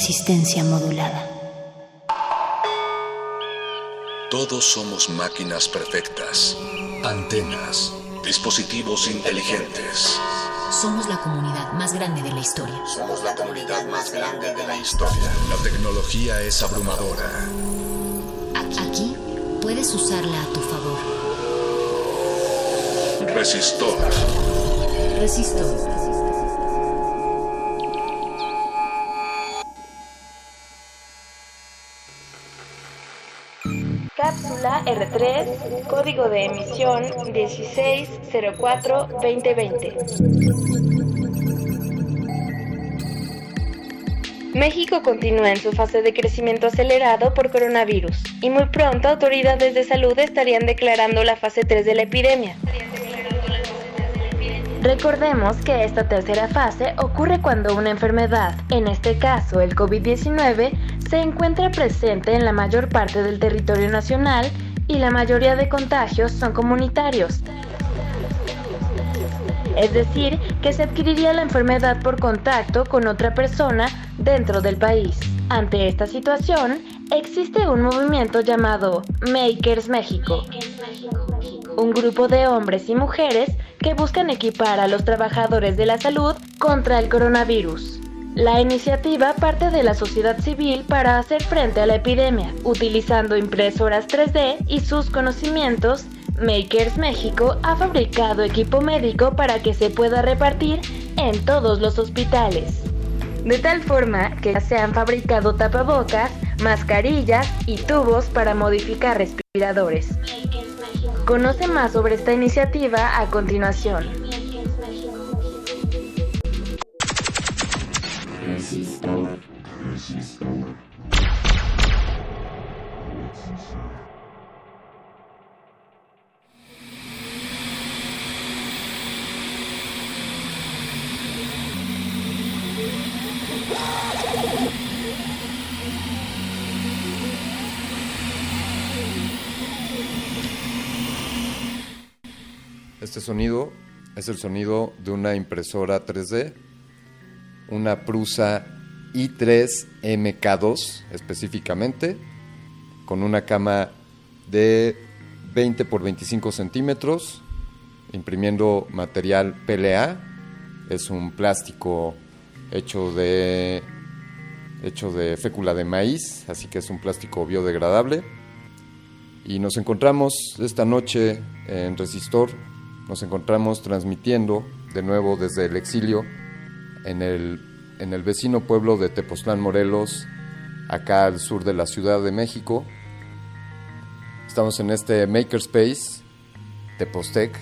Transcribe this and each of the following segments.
Resistencia modulada. Todos somos máquinas perfectas, antenas, dispositivos inteligentes. Somos la comunidad más grande de la historia. Somos la comunidad más grande de la historia. La tecnología es abrumadora. Aquí puedes usarla a tu favor. Resistor. Resistor. Cápsula R3, código de emisión 1604-2020. México continúa en su fase de crecimiento acelerado por coronavirus y muy pronto autoridades de salud estarían declarando la fase 3 de la epidemia. Recordemos que esta tercera fase ocurre cuando una enfermedad, en este caso el COVID-19, se encuentra presente en la mayor parte del territorio nacional y la mayoría de contagios son comunitarios. Es decir, que se adquiriría la enfermedad por contacto con otra persona dentro del país. Ante esta situación, existe un movimiento llamado Makers México, un grupo de hombres y mujeres que buscan equipar a los trabajadores de la salud contra el coronavirus. La iniciativa parte de la sociedad civil para hacer frente a la epidemia, utilizando impresoras 3D y sus conocimientos. Makers México ha fabricado equipo médico para que se pueda repartir en todos los hospitales. De tal forma que se han fabricado tapabocas, mascarillas y tubos para modificar respiradores. Conoce más sobre esta iniciativa a continuación. Este sonido es el sonido de una impresora 3D, una Prusa i3 MK2 específicamente, con una cama de 20 por 25 centímetros, imprimiendo material PLA, es un plástico hecho de, hecho de fécula de maíz, así que es un plástico biodegradable. Y nos encontramos esta noche en Resistor nos encontramos transmitiendo de nuevo desde el exilio en el, en el vecino pueblo de Tepoztlán, Morelos, acá al sur de la Ciudad de México. Estamos en este Makerspace, Tepostec,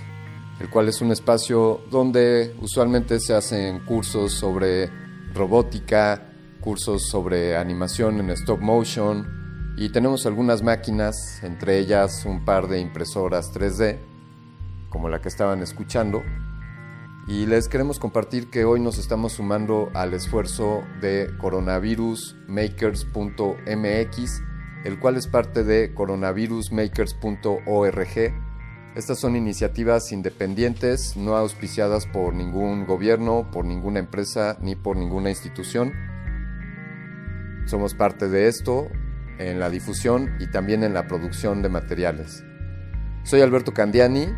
el cual es un espacio donde usualmente se hacen cursos sobre robótica, cursos sobre animación en stop motion y tenemos algunas máquinas, entre ellas un par de impresoras 3D como la que estaban escuchando. Y les queremos compartir que hoy nos estamos sumando al esfuerzo de coronavirusmakers.mx, el cual es parte de coronavirusmakers.org. Estas son iniciativas independientes, no auspiciadas por ningún gobierno, por ninguna empresa ni por ninguna institución. Somos parte de esto en la difusión y también en la producción de materiales. Soy Alberto Candiani,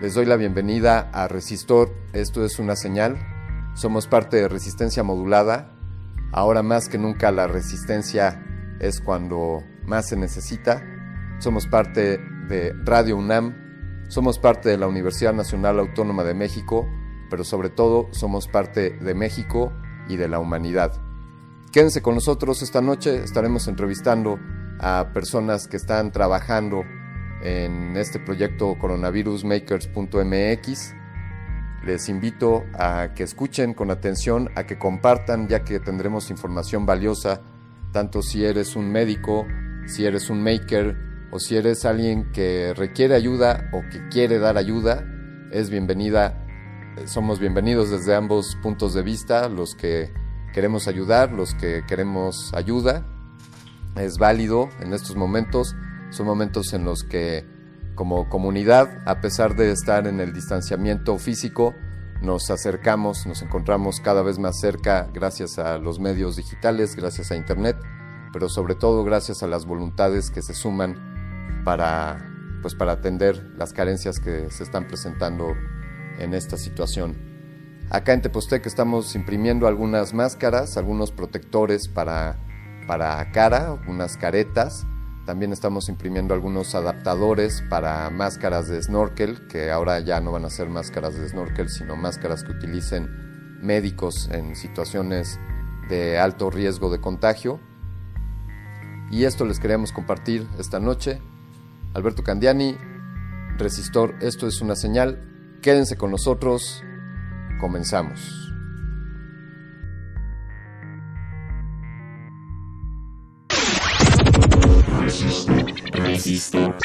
les doy la bienvenida a Resistor, esto es una señal. Somos parte de Resistencia Modulada. Ahora más que nunca la resistencia es cuando más se necesita. Somos parte de Radio UNAM, somos parte de la Universidad Nacional Autónoma de México, pero sobre todo somos parte de México y de la humanidad. Quédense con nosotros esta noche, estaremos entrevistando a personas que están trabajando en este proyecto coronavirusmakers.mx. Les invito a que escuchen con atención, a que compartan, ya que tendremos información valiosa, tanto si eres un médico, si eres un maker o si eres alguien que requiere ayuda o que quiere dar ayuda, es bienvenida. Somos bienvenidos desde ambos puntos de vista, los que queremos ayudar, los que queremos ayuda. Es válido en estos momentos son momentos en los que como comunidad, a pesar de estar en el distanciamiento físico, nos acercamos, nos encontramos cada vez más cerca gracias a los medios digitales, gracias a Internet, pero sobre todo gracias a las voluntades que se suman para, pues para atender las carencias que se están presentando en esta situación. Acá en Tepostec estamos imprimiendo algunas máscaras, algunos protectores para, para cara, algunas caretas, también estamos imprimiendo algunos adaptadores para máscaras de snorkel, que ahora ya no van a ser máscaras de snorkel, sino máscaras que utilicen médicos en situaciones de alto riesgo de contagio. Y esto les queríamos compartir esta noche. Alberto Candiani, Resistor, esto es una señal. Quédense con nosotros. Comenzamos. Resistor.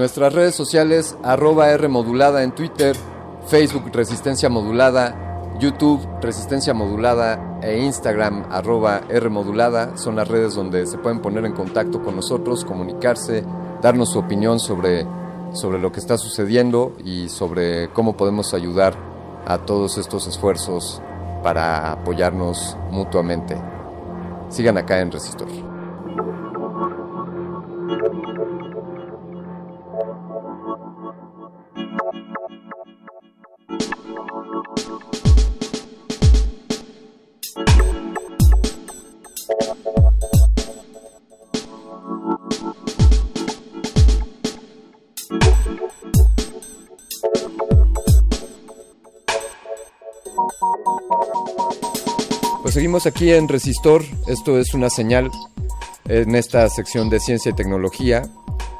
Nuestras redes sociales, arroba R modulada en Twitter, Facebook Resistencia Modulada, YouTube Resistencia Modulada e Instagram arroba R modulada son las redes donde se pueden poner en contacto con nosotros, comunicarse, darnos su opinión sobre, sobre lo que está sucediendo y sobre cómo podemos ayudar a todos estos esfuerzos para apoyarnos mutuamente. Sigan acá en Resistor. Seguimos aquí en Resistor, esto es una señal en esta sección de ciencia y tecnología.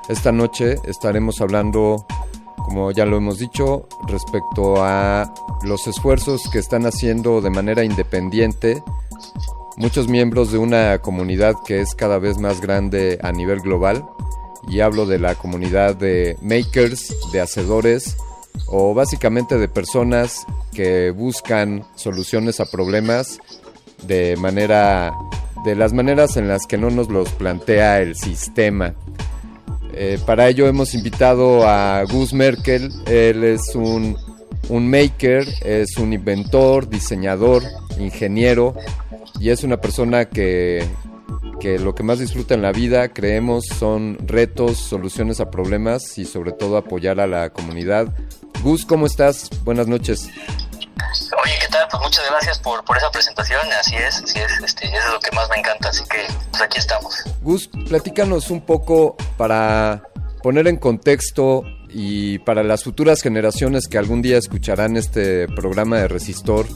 Esta noche estaremos hablando, como ya lo hemos dicho, respecto a los esfuerzos que están haciendo de manera independiente muchos miembros de una comunidad que es cada vez más grande a nivel global. Y hablo de la comunidad de makers, de hacedores o básicamente de personas que buscan soluciones a problemas de manera de las maneras en las que no nos los plantea el sistema. Eh, para ello hemos invitado a Gus Merkel, él es un, un maker, es un inventor, diseñador, ingeniero y es una persona que, que lo que más disfruta en la vida, creemos, son retos, soluciones a problemas y sobre todo apoyar a la comunidad. Gus, ¿cómo estás? Buenas noches. Oye, ¿qué tal? Pues muchas gracias por, por esa presentación. Así es, así es, este, eso es lo que más me encanta. Así que, pues aquí estamos. Gus, platícanos un poco para poner en contexto y para las futuras generaciones que algún día escucharán este programa de Resistor.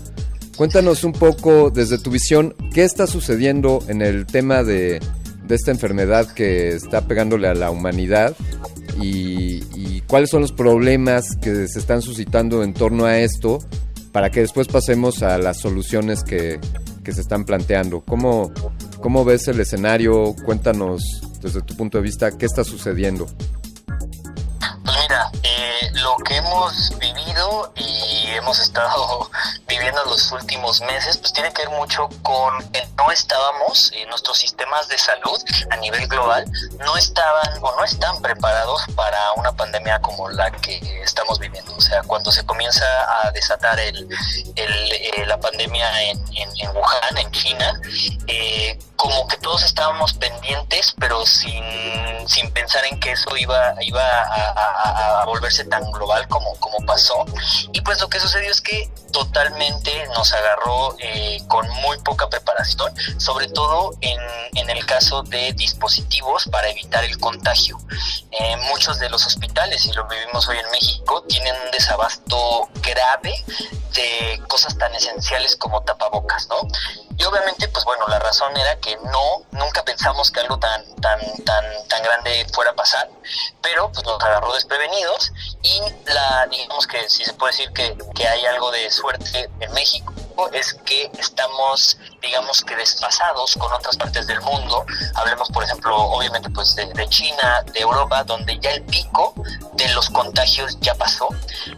Cuéntanos un poco desde tu visión, ¿qué está sucediendo en el tema de, de esta enfermedad que está pegándole a la humanidad? Y, y cuáles son los problemas que se están suscitando en torno a esto para que después pasemos a las soluciones que, que se están planteando. ¿Cómo, ¿Cómo ves el escenario? Cuéntanos desde tu punto de vista qué está sucediendo. Pues mira, eh, lo que hemos vivido y hemos estado viviendo los últimos meses, pues tiene que ver mucho con que no estábamos, eh, nuestros sistemas de salud a nivel global no estaban o no están preparados para una pandemia como la que estamos viviendo. O sea, cuando se comienza a desatar el, el, eh, la pandemia en, en, en, Wuhan, en China, eh, como que todos estábamos pendientes, pero sin, sin pensar en que eso iba, iba a, a, a volverse tan global como, como pasó. Y pues lo que sucedió es que totalmente nos agarró eh, con muy poca preparación, sobre todo en, en, el caso de dispositivos para evitar el contagio. Eh, muchos de los hospitales, y lo vivimos hoy en México, tienen un desabasto grave de cosas tan esenciales como tapabocas, ¿no? Y obviamente, pues bueno, la razón era que no, nunca pensamos que algo tan, tan, tan, tan grande fuera a pasar, pero pues nos agarró desprevenidos y la, digamos que si se puede decir que, que hay algo de suerte en México, es que estamos, digamos que desfasados con otras partes del mundo. Hablemos, por ejemplo, obviamente, pues de, de, China, de Europa, donde ya el pico de los contagios ya pasó.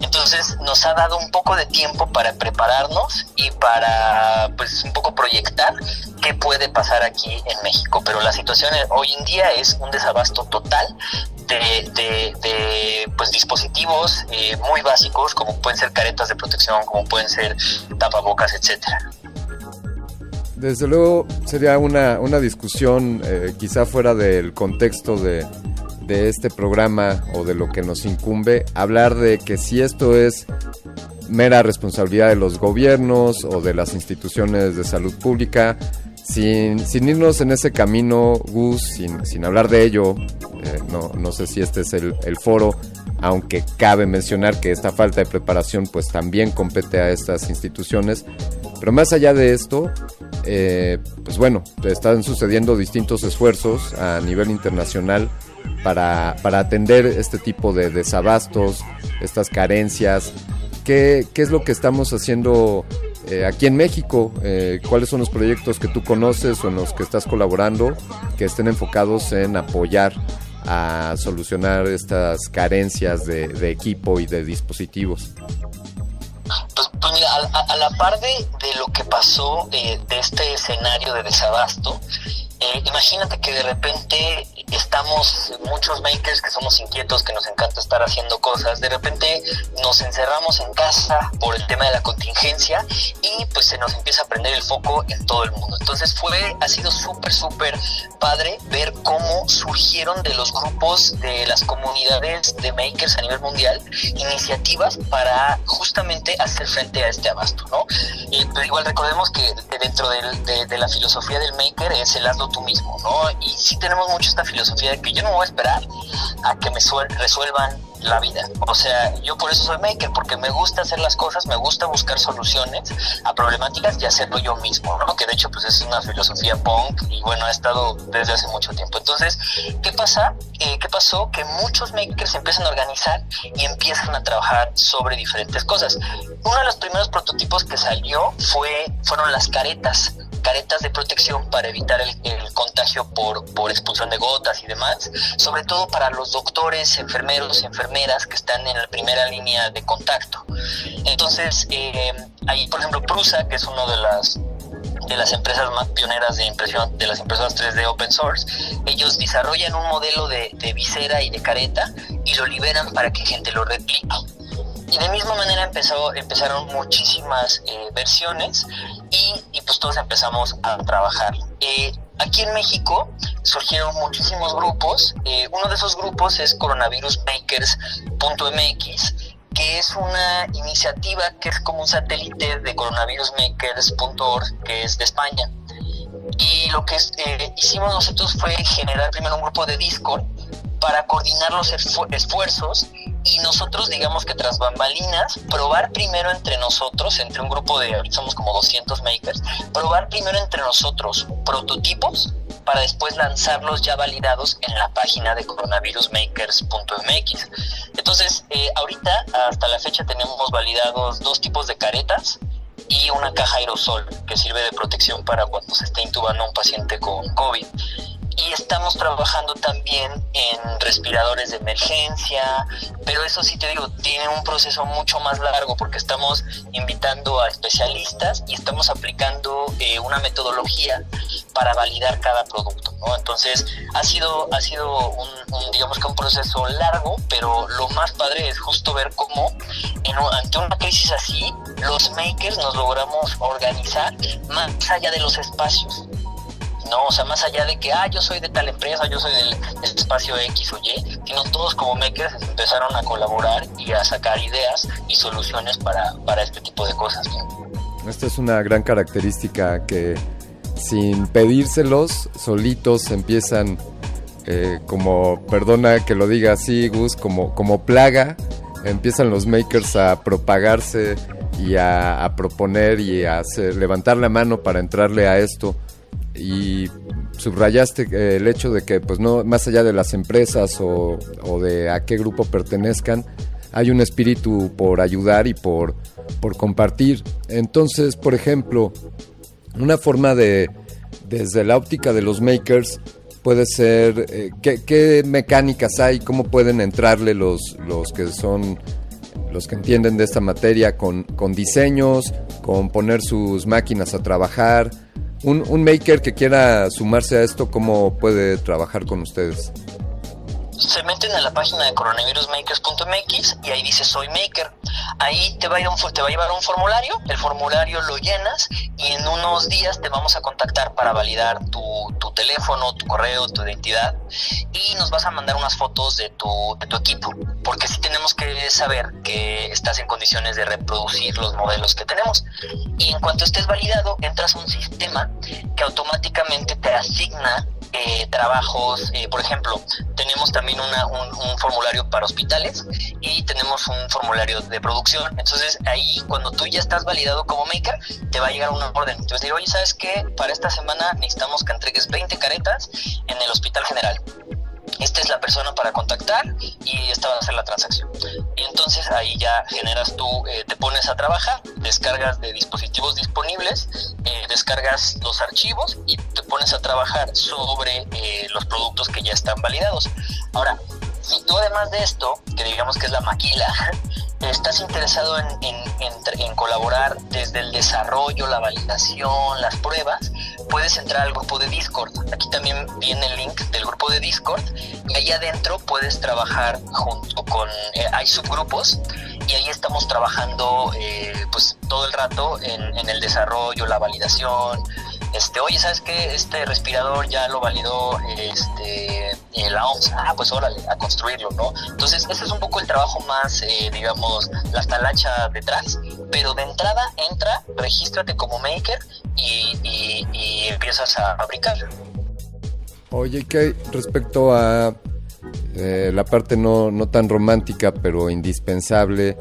Entonces, nos ha dado un poco de tiempo para prepararnos y para, pues, un poco proyectar qué puede pasar aquí en México. Pero la situación hoy en día es un desabasto total de, pues dispositivos eh, muy básicos como pueden ser caretas de protección, como pueden ser tapabocas, etcétera. Desde luego sería una, una discusión eh, quizá fuera del contexto de, de este programa o de lo que nos incumbe, hablar de que si esto es mera responsabilidad de los gobiernos o de las instituciones de salud pública, sin, sin irnos en ese camino, Gus, sin, sin hablar de ello, eh, no, no, sé si este es el, el, foro, aunque cabe mencionar que esta falta de preparación pues también compete a estas instituciones, pero más allá de esto, eh, pues bueno, están sucediendo distintos esfuerzos a nivel internacional para, para atender este tipo de desabastos, estas carencias, ¿qué, qué es lo que estamos haciendo eh, aquí en México? Eh, ¿Cuáles son los proyectos que tú conoces o en los que estás colaborando que estén enfocados en apoyar a solucionar estas carencias de, equipo y de dispositivos? Pues, pues mira, a, la par de, de lo que pasó eh, de este escenario de desabasto, eh, imagínate que de repente estamos muchos makers que somos inquietos, que nos encanta estar haciendo cosas, de repente nos encerramos en casa por el tema de la contingencia y pues se nos empieza a prender el foco en todo el mundo. Entonces fue, ha sido súper, súper padre ver cómo surgieron de los grupos de las comunidades de makers a nivel mundial iniciativas para justamente hacer frente a este abasto, ¿no? Eh, pero igual recordemos que dentro del, de, de, la filosofía del maker es el hazlo tú mismo, ¿no? Y sí tenemos mucho esta filosofía de que yo no voy a esperar a que me resuelvan la vida. O sea, yo por eso soy maker, porque me gusta hacer las cosas, me gusta buscar soluciones a problemáticas y hacerlo yo mismo, ¿no? Que de hecho pues es una filosofía punk y bueno, ha estado desde hace mucho tiempo. Entonces, ¿qué pasa? Eh, ¿Qué pasó? Que muchos makers empiezan a organizar y empiezan a trabajar sobre diferentes cosas. Uno de los primeros prototipos que salió fue, fueron las caretas caretas de protección para evitar el, contagio por, por expulsión de gotas y demás, sobre todo para los doctores, enfermeros, enfermeras que están en la primera línea de contacto. Entonces, eh, ahí, por ejemplo, Prusa, que es uno de las de las empresas más pioneras de impresión, de las impresoras 3D open source, ellos desarrollan un modelo de, de visera y de careta y lo liberan para que gente lo replique. Y de misma manera empezó, empezaron muchísimas eh, versiones y, pues todos empezamos a trabajar. Eh, aquí en México surgieron muchísimos grupos. Eh, uno de esos grupos es coronavirusmakers.mx, que es una iniciativa que es como un satélite de coronavirusmakers.org, que es de España. Y lo que hicimos nosotros fue generar primero un grupo de Discord para coordinar los esfuerzos y nosotros digamos que tras bambalinas probar primero entre nosotros entre un grupo de somos como 200 makers probar primero entre nosotros prototipos para después lanzarlos ya validados en la página de coronavirusmakers.mx entonces eh, ahorita hasta la fecha tenemos validados dos tipos de caretas y una caja aerosol que sirve de protección para cuando se esté intubando un paciente con COVID y estamos trabajando también en respiradores de emergencia, pero eso sí te digo, tiene un proceso mucho más largo porque estamos invitando a especialistas y estamos aplicando eh, una metodología para validar cada producto. Entonces, ha sido, ha sido un, digamos que un proceso largo, pero lo más padre es justo ver cómo ante una crisis así, los makers nos logramos organizar más allá de los espacios. ¿No? O sea, más allá de que, ah, yo soy de tal empresa, yo soy del espacio X o Y, sino todos como makers empezaron a colaborar y a sacar ideas y soluciones para, para este tipo de cosas. Esta es una gran característica que sin pedírselos, solitos empiezan eh, como, perdona que lo diga así, Gus, como, como plaga, empiezan los makers a propagarse y a, a proponer y a hacer, levantar la mano para entrarle a esto y subrayaste el hecho de que pues no más allá de las empresas o, o, de a qué grupo pertenezcan hay un espíritu por ayudar y por, por compartir. Entonces por ejemplo una forma de desde la óptica de los makers puede ser eh, ¿qué, ¿qué, mecánicas hay cómo pueden entrarle los, los que son los que entienden de esta materia con, con diseños con poner sus máquinas a trabajar un, un, maker que quiera sumarse a esto, ¿cómo puede trabajar con ustedes? Se meten a la página de coronavirusmakers.mx y ahí dice soy maker. Ahí te va, a ir un, te va a llevar un formulario, el formulario lo llenas y en unos días te vamos a contactar para validar tu, tu teléfono, tu correo, tu identidad y nos vas a mandar unas fotos de tu, de tu equipo, porque sí tenemos que saber que estás en condiciones de reproducir los modelos que tenemos. Y en cuanto estés validado, entras a un sistema que automáticamente te asigna eh, trabajos, eh, por ejemplo, tenemos también una, un, un, formulario para hospitales y tenemos un formulario de producción. Entonces ahí cuando tú ya estás validado como maker, te va a llegar una orden. Digo, oye, ¿sabes qué? Para esta semana necesitamos que entregues 20 caretas en el hospital general. Esta es la persona para contactar y esta va a ser la transacción. Y entonces ahí ya generas tú, eh, te pones a trabajar, descargas de dispositivos disponibles, eh, descargas los archivos y te pones a trabajar sobre eh, los productos que ya están validados. Ahora, si tú además de esto, que digamos que es la maquila, estás interesado en, en, colaborar desde el desarrollo, la validación, las pruebas, puedes entrar al grupo de Discord. Aquí también viene el link del grupo de Discord. Y ahí adentro puedes trabajar junto con, eh, hay subgrupos. Y ahí estamos trabajando eh, pues todo el rato en, en el desarrollo, la validación, este, oye, ¿sabes qué? Este respirador ya lo validó este, la OMS, ah, pues órale, a construirlo, ¿no? Entonces, ese es un poco el trabajo más, eh, digamos, la talacha detrás, pero de entrada entra, regístrate como maker y, empiezas a fabricar. Oye, ¿qué respecto a eh, la parte no, no tan romántica, pero indispensable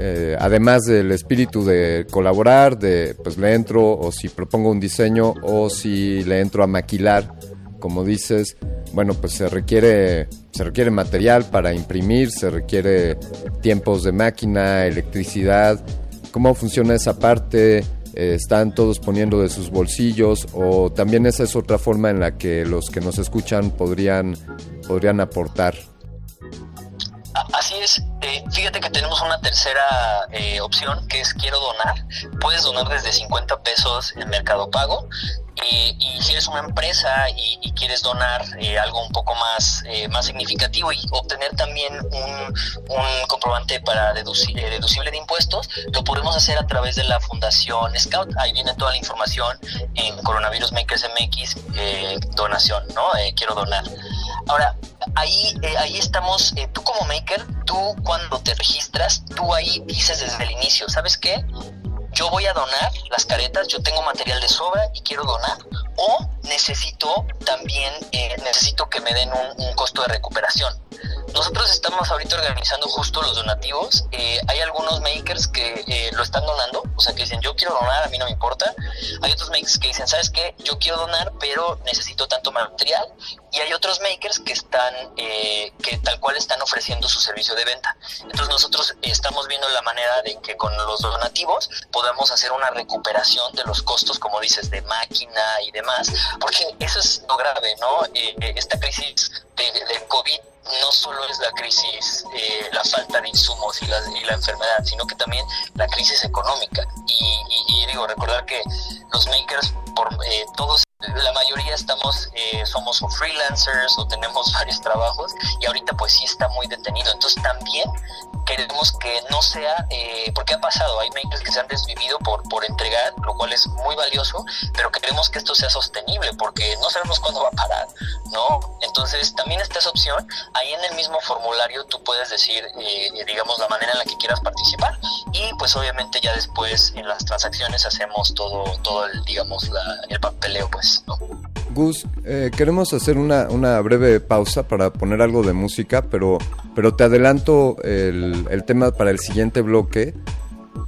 eh, además del espíritu de colaborar, de pues le entro o si propongo un diseño o si le entro a maquilar, como dices, bueno, pues se requiere se requiere material para imprimir, se requiere tiempos de máquina, electricidad. ¿Cómo funciona esa parte? Eh, ¿Están todos poniendo de sus bolsillos o también esa es otra forma en la que los que nos escuchan podrían podrían aportar? Eh, fíjate que tenemos una tercera eh, opción que es quiero donar. Puedes donar desde 50 pesos en Mercado Pago y si eres una empresa y, quieres donar eh, algo un poco más, eh, más significativo y obtener también un, un comprobante para deducir, eh, deducible de impuestos, lo podemos hacer a través de la Fundación Scout. Ahí viene toda la información en Coronavirus Makers MX, donación, ¿no? quiero donar. Ahora, ahí, ahí estamos, tú como maker, tú cuando te registras, tú ahí dices desde el inicio, ¿sabes qué? Yo voy a donar las caretas, yo tengo material de sobra y quiero donar, o necesito también, eh, necesito que me den un, costo de recuperación. Nosotros estamos ahorita organizando justo los donativos. Eh, hay algunos makers que eh, lo están donando, o sea, que dicen, yo quiero donar, a mí no me importa. Hay otros makers que dicen, ¿sabes qué? Yo quiero donar, pero necesito tanto material. Y hay otros makers que están, eh, que tal cual están ofreciendo su servicio de venta. Entonces nosotros estamos viendo la manera de que con los donativos podamos hacer una recuperación de los costos, como dices, de máquina y demás, porque eso es lo grave, ¿no? esta crisis de, de COVID no solo es la crisis, eh, la falta de insumos y la, y la, enfermedad, sino que también la crisis económica. Y, digo, recordar que los makers, por eh, todos la mayoría estamos, eh, somos freelancers o tenemos varios trabajos y ahorita pues sí está muy detenido. Entonces también queremos que no sea, eh, porque ha pasado, hay makers que se han desvivido por, por entregar, lo cual es muy valioso, pero queremos que esto sea sostenible porque no sabemos cuándo va a parar, ¿no? Entonces también está esa opción. Ahí en el mismo formulario tú puedes decir, eh, digamos, la manera en la que quieras participar y pues obviamente ya después en las transacciones hacemos todo, todo el, digamos, el papeleo, pues. Gus, eh, queremos hacer una, breve pausa para poner algo de música, pero, pero te adelanto el, tema para el siguiente bloque.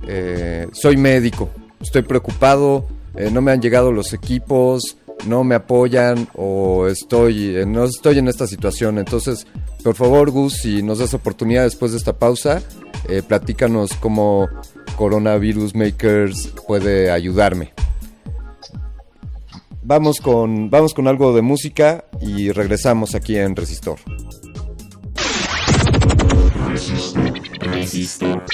Eh, soy médico, estoy preocupado, eh, no me han llegado los equipos, no me apoyan o estoy, no estoy en esta situación. Entonces, por favor, Gus, si nos das oportunidad después de esta pausa, platícanos cómo Coronavirus Makers puede ayudarme. Vamos con, vamos con algo de música y regresamos aquí en Resistor. Resistor. Resistor.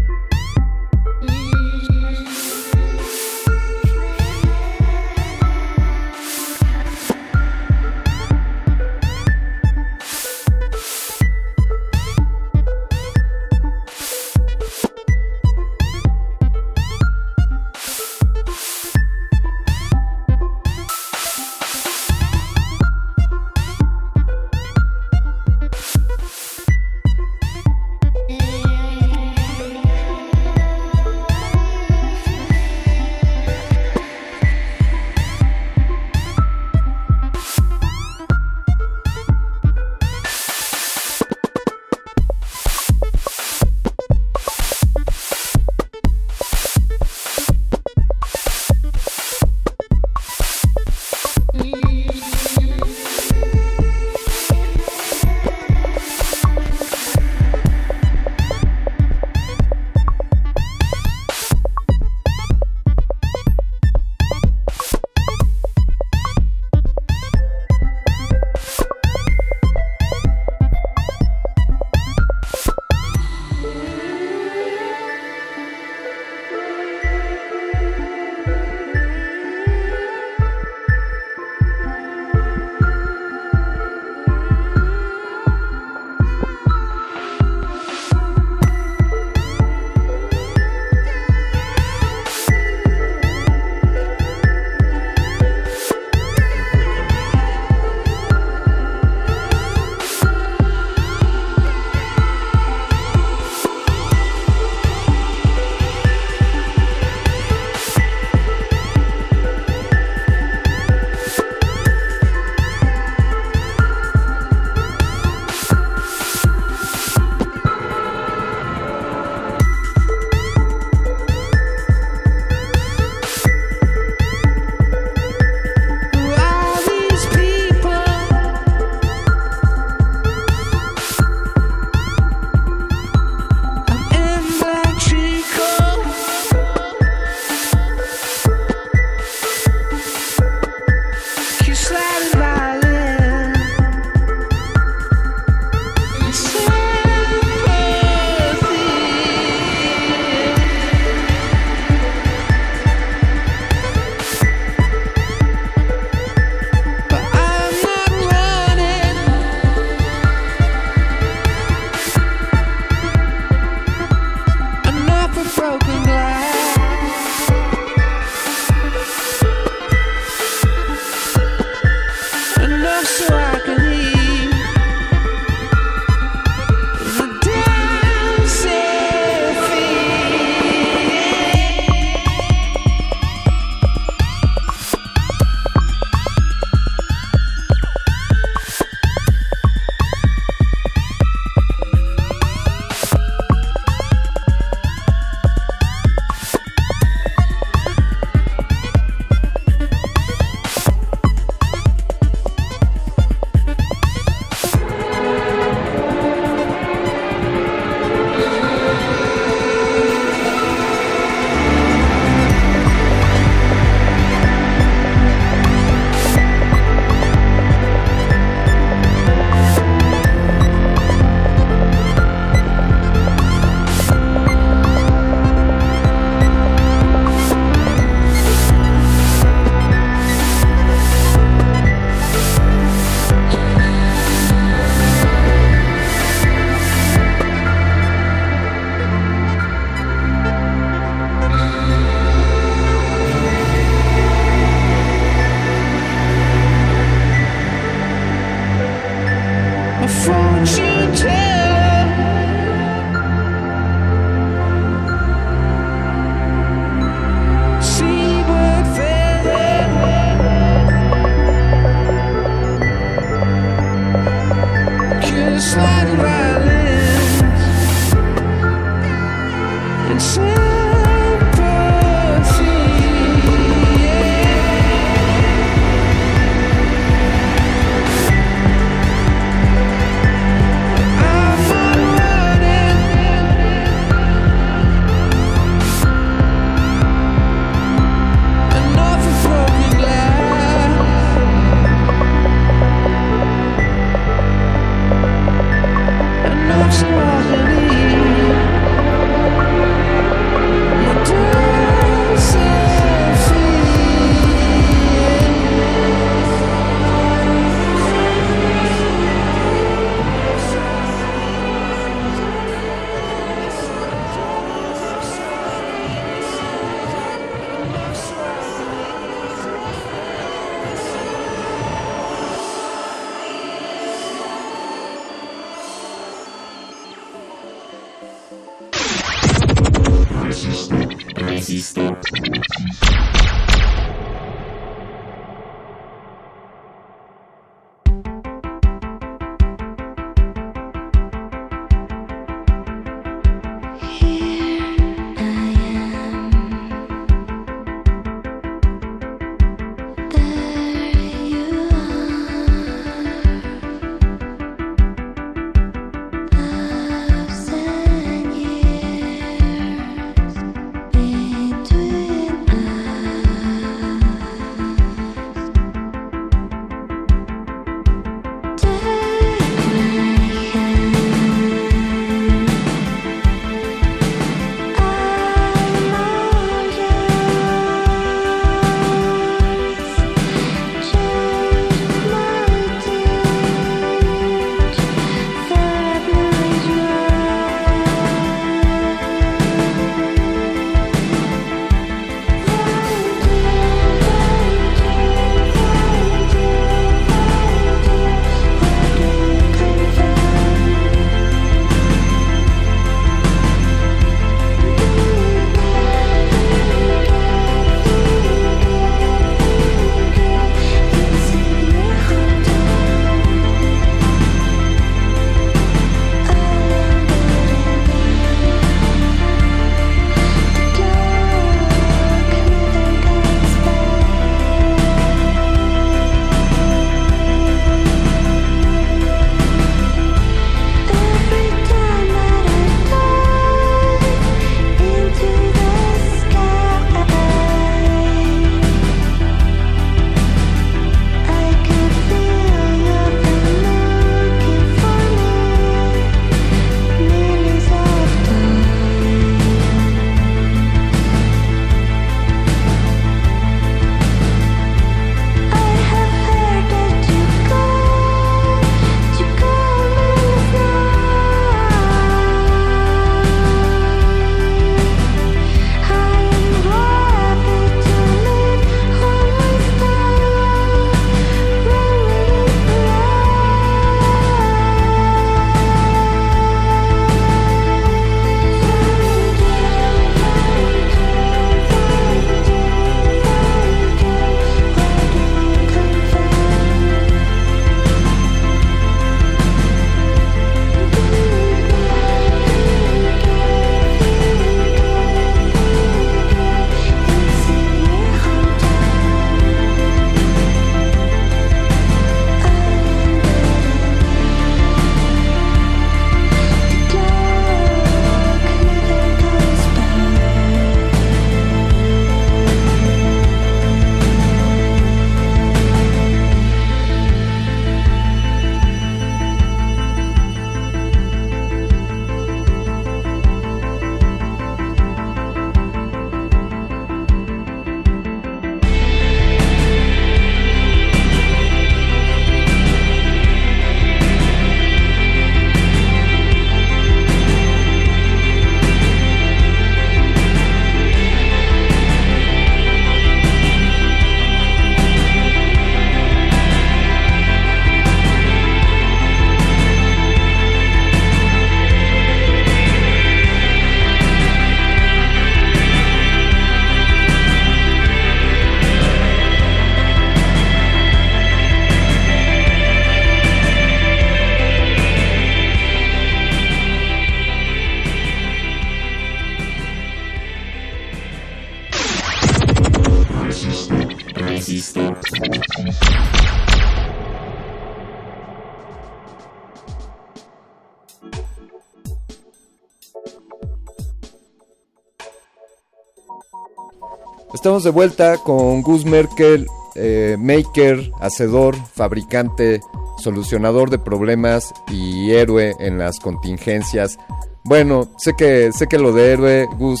Estamos de vuelta con Gus Merkel, eh, maker, hacedor, fabricante, solucionador de problemas y héroe en las contingencias. Bueno, sé que sé que lo de héroe, Gus,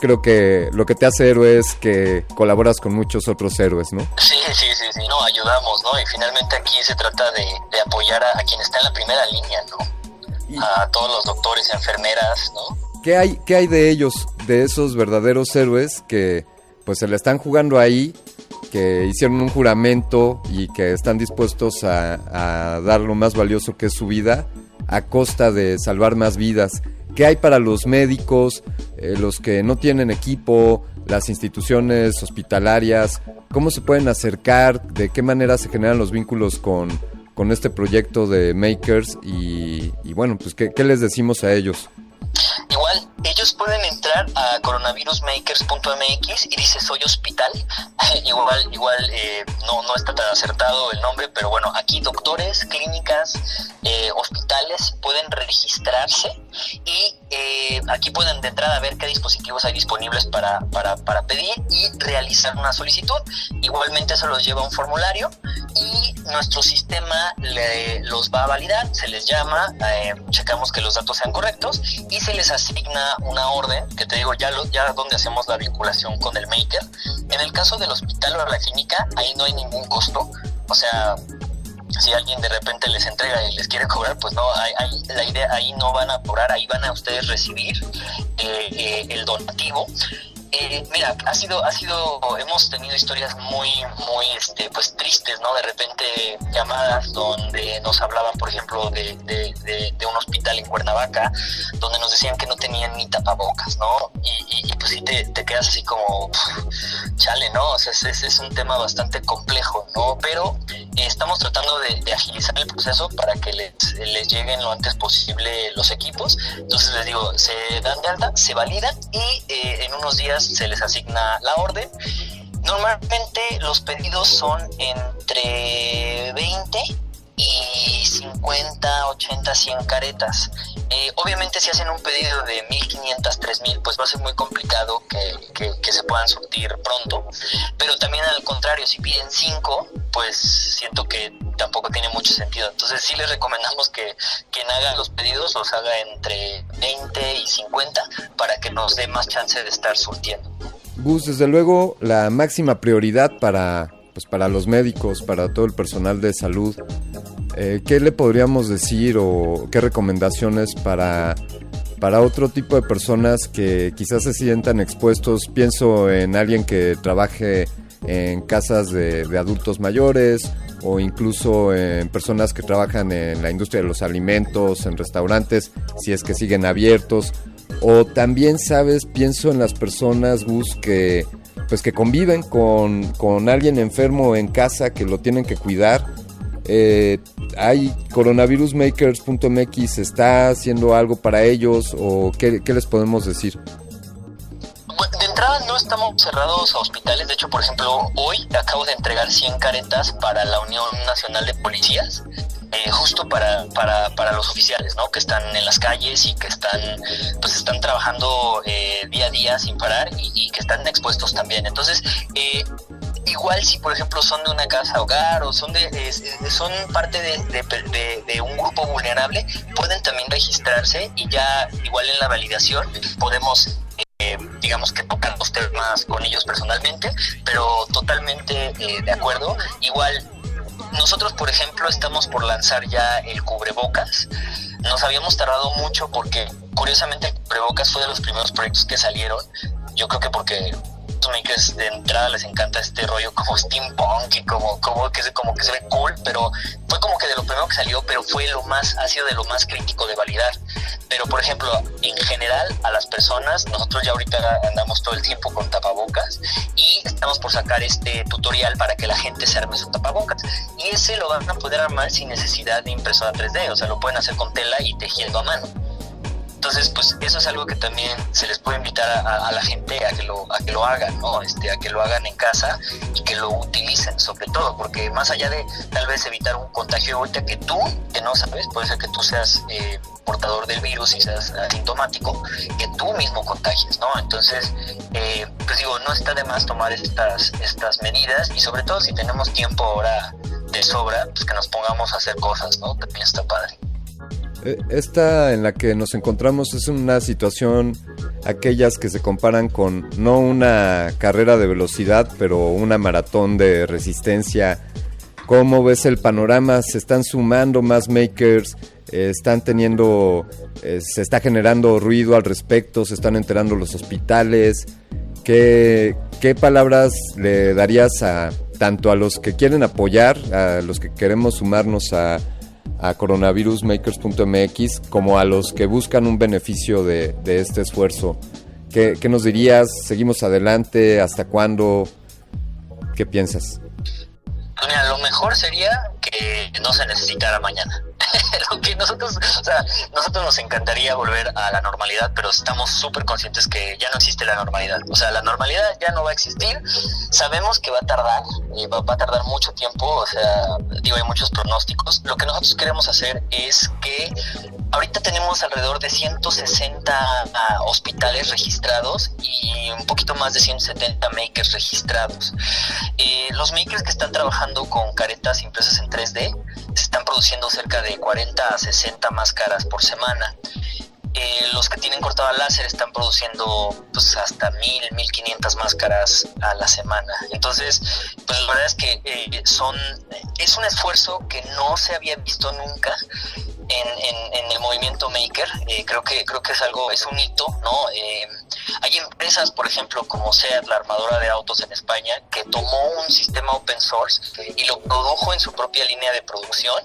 creo que lo que te hace héroe es que colaboras con muchos otros héroes, ¿no? Sí, sí, sí, sí, no, ayudamos, ¿no? Y finalmente aquí se trata de, de apoyar a, a, quien está en la primera línea, ¿no? A todos los doctores, enfermeras, ¿no? ¿Qué hay, ¿Qué hay de ellos, de esos verdaderos héroes que pues se le están jugando ahí, que hicieron un juramento y que están dispuestos a, dar lo más valioso que es su vida a costa de salvar más vidas. ¿Qué hay para los médicos, eh, los que no tienen equipo, las instituciones hospitalarias? ¿Cómo se pueden acercar? ¿De qué manera se generan los vínculos con, con este proyecto de Makers? Y, bueno, pues ¿qué, ¿qué les decimos a ellos? Ellos pueden entrar a coronavirusmakers.mx y dice soy hospital. igual, igual eh, no, no está tan acertado el nombre, pero bueno, aquí doctores, clínicas, eh, hospitales pueden registrarse y eh, aquí pueden de entrada ver qué dispositivos hay disponibles para, para, pedir y realizar una solicitud. Igualmente eso los lleva un formulario y nuestro sistema le, los va a validar, se les llama, checamos que los datos sean correctos y se les asigna una orden, que te digo, ya, lo, ya donde hacemos la vinculación con el maker. En el caso del hospital o la clínica, ahí no hay ningún costo. O sea, si alguien de repente les entrega y les quiere cobrar, pues no, hay, la idea ahí no van a cobrar, ahí van a ustedes recibir eh, eh, el donativo. Eh, mira, ha sido, ha sido, hemos tenido historias muy, muy, este, pues tristes, ¿no? De repente llamadas donde nos hablaban, por ejemplo, de, de, de, de un hospital en Cuernavaca, donde nos decían que no tenían ni tapabocas, ¿no? Y, y, y pues sí te, te, quedas así como, chale, ¿no? O sea, es, es, un tema bastante complejo, ¿no? Pero eh, estamos tratando de, agilizar el proceso para que les, les lleguen lo antes posible los equipos. Entonces les digo, se dan de alta, se validan y eh, en unos días se les asigna la orden. Normalmente los pedidos son entre 20 y 50, 80, 100 caretas. Eh, obviamente si hacen un pedido de 1500, 3000, pues va a ser muy complicado que, que, se puedan surtir pronto. Pero también al contrario, si piden 5, pues siento que tampoco tiene mucho sentido. Entonces sí les recomendamos que quien haga los pedidos los haga entre 20 y 50 para que nos dé más chance de estar surtiendo. Gus, desde luego la máxima prioridad para, pues para los médicos, para todo el personal de salud, eh, ¿qué le podríamos decir o qué recomendaciones para, para otro tipo de personas que quizás se sientan expuestos? Pienso en alguien que trabaje en casas de, de, adultos mayores o incluso en personas que trabajan en la industria de los alimentos, en restaurantes, si es que siguen abiertos. O también, sabes, pienso en las personas, Gus, que pues que conviven con, con alguien enfermo en casa, que lo tienen que cuidar. Eh, hay coronavirusmakers.mx, ¿está haciendo algo para ellos o qué, qué les podemos decir? de entrada no estamos cerrados a hospitales, de hecho, por ejemplo, hoy acabo de entregar 100 caretas para la Unión Nacional de Policías, eh, justo para, para, para, los oficiales, ¿no? Que están en las calles y que están, pues están trabajando eh, día a día sin parar y, que están expuestos también. Entonces, eh, igual si por ejemplo son de una casa hogar o son de eh, son parte de, de, de, de, un grupo vulnerable pueden también registrarse y ya igual en la validación podemos eh, digamos que tocar los temas con ellos personalmente pero totalmente eh, de acuerdo igual nosotros, por ejemplo, estamos por lanzar ya el cubrebocas. Nos habíamos tardado mucho porque, curiosamente, el cubrebocas fue de los primeros proyectos que salieron. Yo creo que porque makers de entrada les encanta este rollo como steampunk y como, como, que, como que se ve cool, pero fue como que de lo primero que salió, pero fue lo más, ha sido de lo más crítico de validar. Pero por ejemplo, en general a las personas, nosotros ya ahorita andamos todo el tiempo con tapabocas y estamos por sacar este tutorial para que la gente se arme su tapabocas. Y ese lo van a poder armar sin necesidad de impresora 3D, o sea, lo pueden hacer con tela y tejiendo a mano. Entonces, pues eso es algo que también se les puede invitar a, la gente a que lo a que lo hagan, ¿no? Este, a que lo hagan en casa y que lo utilicen, sobre todo, porque más allá de tal vez evitar un contagio ahorita que tú, que no sabes, puede ser que tú seas eh, portador del virus y seas asintomático, que tú mismo contagies, ¿no? Entonces, eh, pues digo, no está de más tomar estas, estas medidas y sobre todo si tenemos tiempo ahora de sobra, pues que nos pongamos a hacer cosas, ¿no? También está padre. Eh, esta en la que nos encontramos es una situación, aquellas que se comparan con no una carrera de velocidad, pero una maratón de resistencia. ¿Cómo ves el panorama? ¿Se están sumando más makers? ¿Están teniendo, eh, se está generando ruido al respecto? ¿Se están enterando los hospitales? ¿Qué, ¿Qué palabras le darías a tanto a los que quieren apoyar, a los que queremos sumarnos a a coronavirusmakers.mx como a los que buscan un beneficio de, este esfuerzo. ¿Qué, nos dirías? ¿Seguimos adelante? ¿Hasta cuándo? ¿Qué piensas? Mira, lo mejor sería que no se necesitara mañana. lo que nosotros, o sea, nosotros nos encantaría volver a la normalidad, pero estamos súper conscientes que ya no existe la normalidad. O sea, la normalidad ya no va a existir. Sabemos que va a tardar, va, a tardar mucho tiempo. O sea, digo, hay muchos pronósticos. Lo que nosotros queremos hacer es que ahorita tenemos alrededor de 160 ah, hospitales registrados y un poquito más de 170 makers registrados. Eh, los makers que están trabajando con caretas impresas en 3D se están produciendo cerca de 40 a 60 máscaras por semana. Eh, los que tienen cortada láser están produciendo pues hasta 1000, 1500 máscaras a la semana. Entonces, pues la verdad es que eh, son es un esfuerzo que no se había visto nunca en, el movimiento maker. Eh, creo que creo que es algo es un hito, ¿no? hay empresas, por ejemplo, como SEAT, la armadora de autos en España, que tomó un sistema open source y lo produjo en su propia línea de producción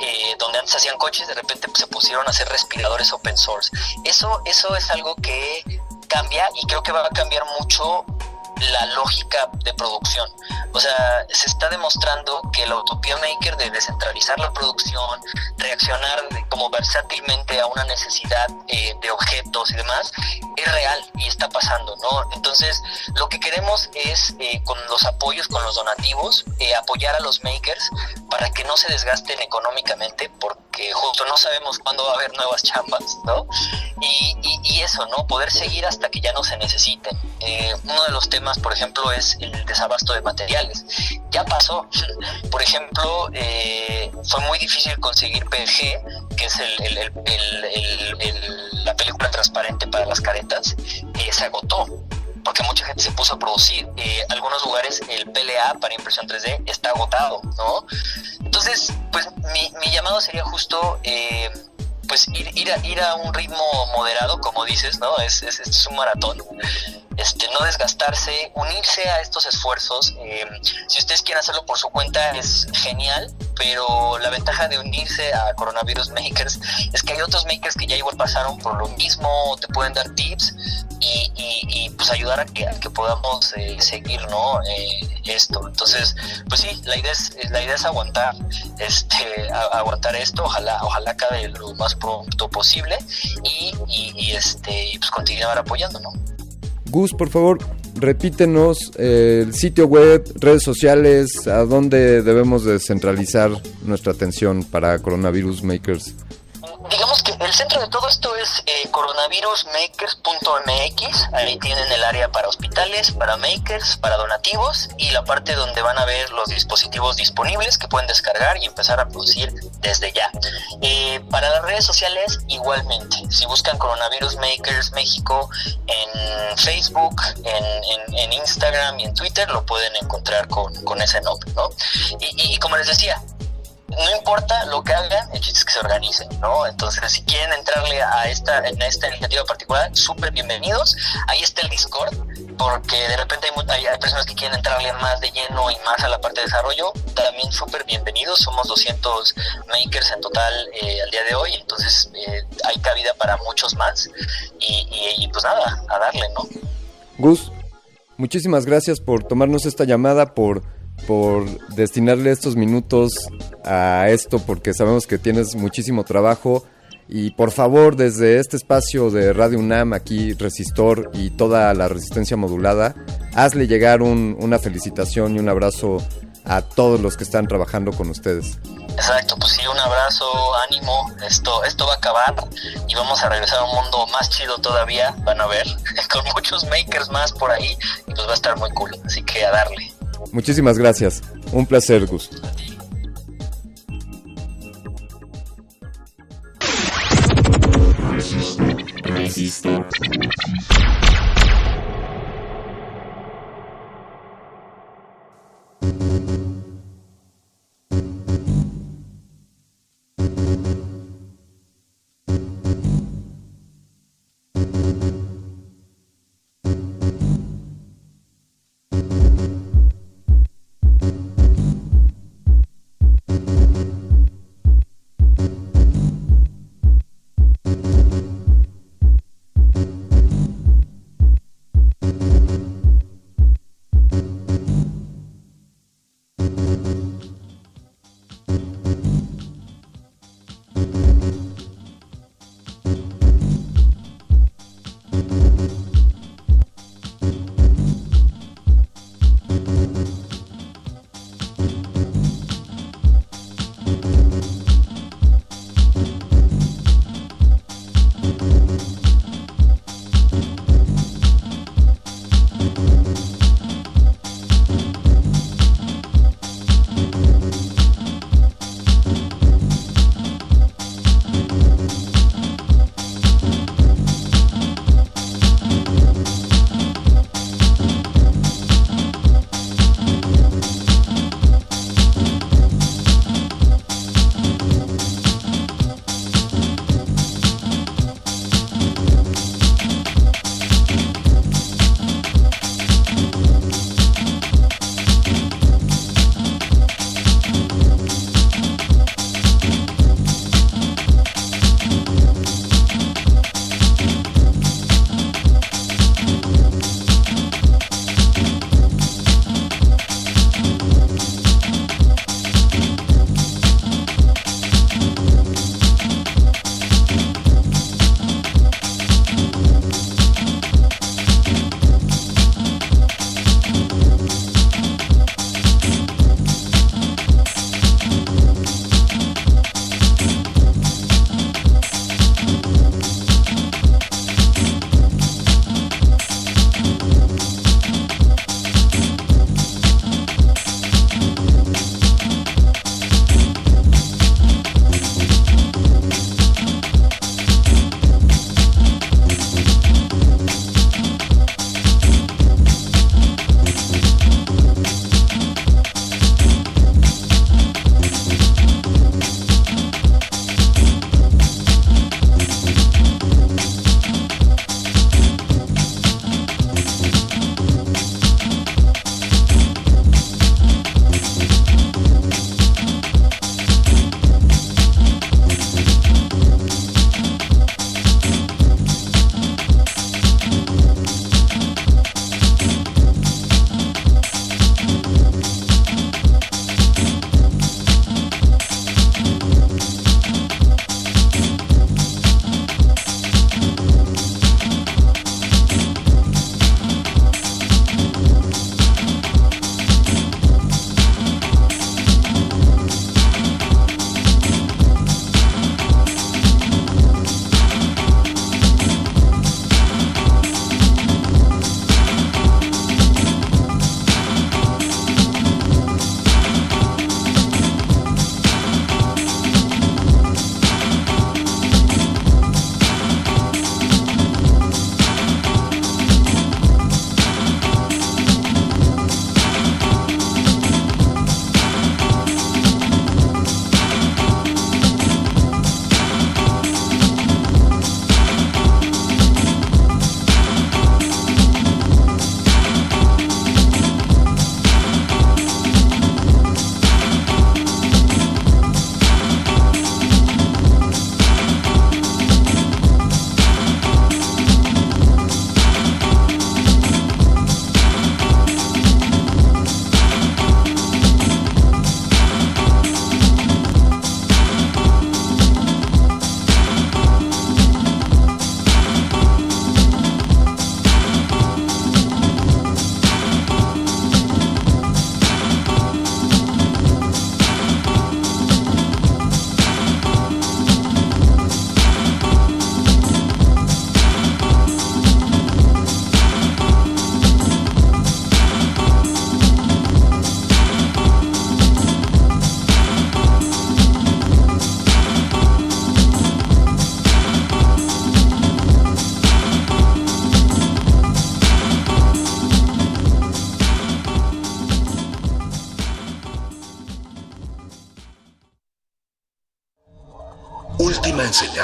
eh, donde antes hacían coches, de repente pues, se pusieron a hacer respiradores open source. Eso, eso es algo que cambia y creo que va a cambiar mucho la lógica de producción. O sea, se está demostrando que la utopía maker de descentralizar la producción, reaccionar como versátilmente a una necesidad eh, de objetos y demás, es real y está pasando, ¿no? Entonces, lo que queremos es, eh, con los apoyos, con los donativos, eh, apoyar a los makers para que no se desgasten económicamente, porque justo no sabemos cuándo va a haber nuevas chambas, ¿no? Y, y, eso, ¿no? Poder seguir hasta que ya no se necesiten. uno de los temas, por ejemplo, es el desabasto de materiales. Ya pasó. Por ejemplo, fue muy difícil conseguir PG, que es el, la película transparente para las caretas, eh, se agotó porque mucha gente se puso a producir. Eh, algunos lugares el PLA para impresión 3D está agotado, ¿no? Entonces, pues mi, llamado sería justo eh, pues ir, ir, a, un ritmo moderado, como dices, ¿no? Es, es un maratón este, no desgastarse, unirse a estos esfuerzos. Eh, si ustedes quieren hacerlo por su cuenta es genial, pero la ventaja de unirse a Coronavirus Makers es que hay otros makers que ya igual pasaron por lo mismo, te pueden dar tips y, pues ayudar a que, que podamos eh, seguir ¿no? Eh, esto. Entonces, pues sí, la idea es, la idea es aguantar, este, aguantar esto, ojalá, ojalá acabe lo más pronto posible y, y, este, pues continuar apoyando, ¿no? Gus, por favor, repítenos eh, el sitio web, redes sociales, a dónde debemos descentralizar nuestra atención para Coronavirus Makers digamos que el centro de todo esto es eh, coronavirusmakers.mx. Ahí tienen el área para hospitales, para makers, para donativos y la parte donde van a ver los dispositivos disponibles que pueden descargar y empezar a producir desde ya. Eh, para las redes sociales, igualmente. Si buscan Coronavirus Makers México en Facebook, en, Instagram y en Twitter, lo pueden encontrar con, ese nombre, ¿no? y como les decía, no importa lo que hagan, el chiste es que se organicen, ¿no? Entonces, si quieren entrarle a esta, en esta iniciativa particular, súper bienvenidos. Ahí está el Discord, porque de repente hay, hay, personas que quieren entrarle más de lleno y más a la parte de desarrollo. También súper bienvenidos. Somos 200 makers en total eh, al día de hoy, entonces eh, hay cabida para muchos más. Y, y pues nada, a darle, ¿no? Gus, muchísimas gracias por tomarnos esta llamada, por por destinarle estos minutos a esto porque sabemos que tienes muchísimo trabajo Y por favor, desde este espacio de Radio UNAM, aquí Resistor y toda la resistencia modulada, hazle llegar un- una felicitación y un abrazo a todos los que están trabajando con ustedes. Exacto, pues sí, un abrazo, ánimo, esto, esto va a acabar y vamos a regresar a un mundo más chido todavía, van a ver, con muchos makers más por ahí y pues va a estar muy cool, así que a darle. Muchísimas gracias. Un placer, Gus.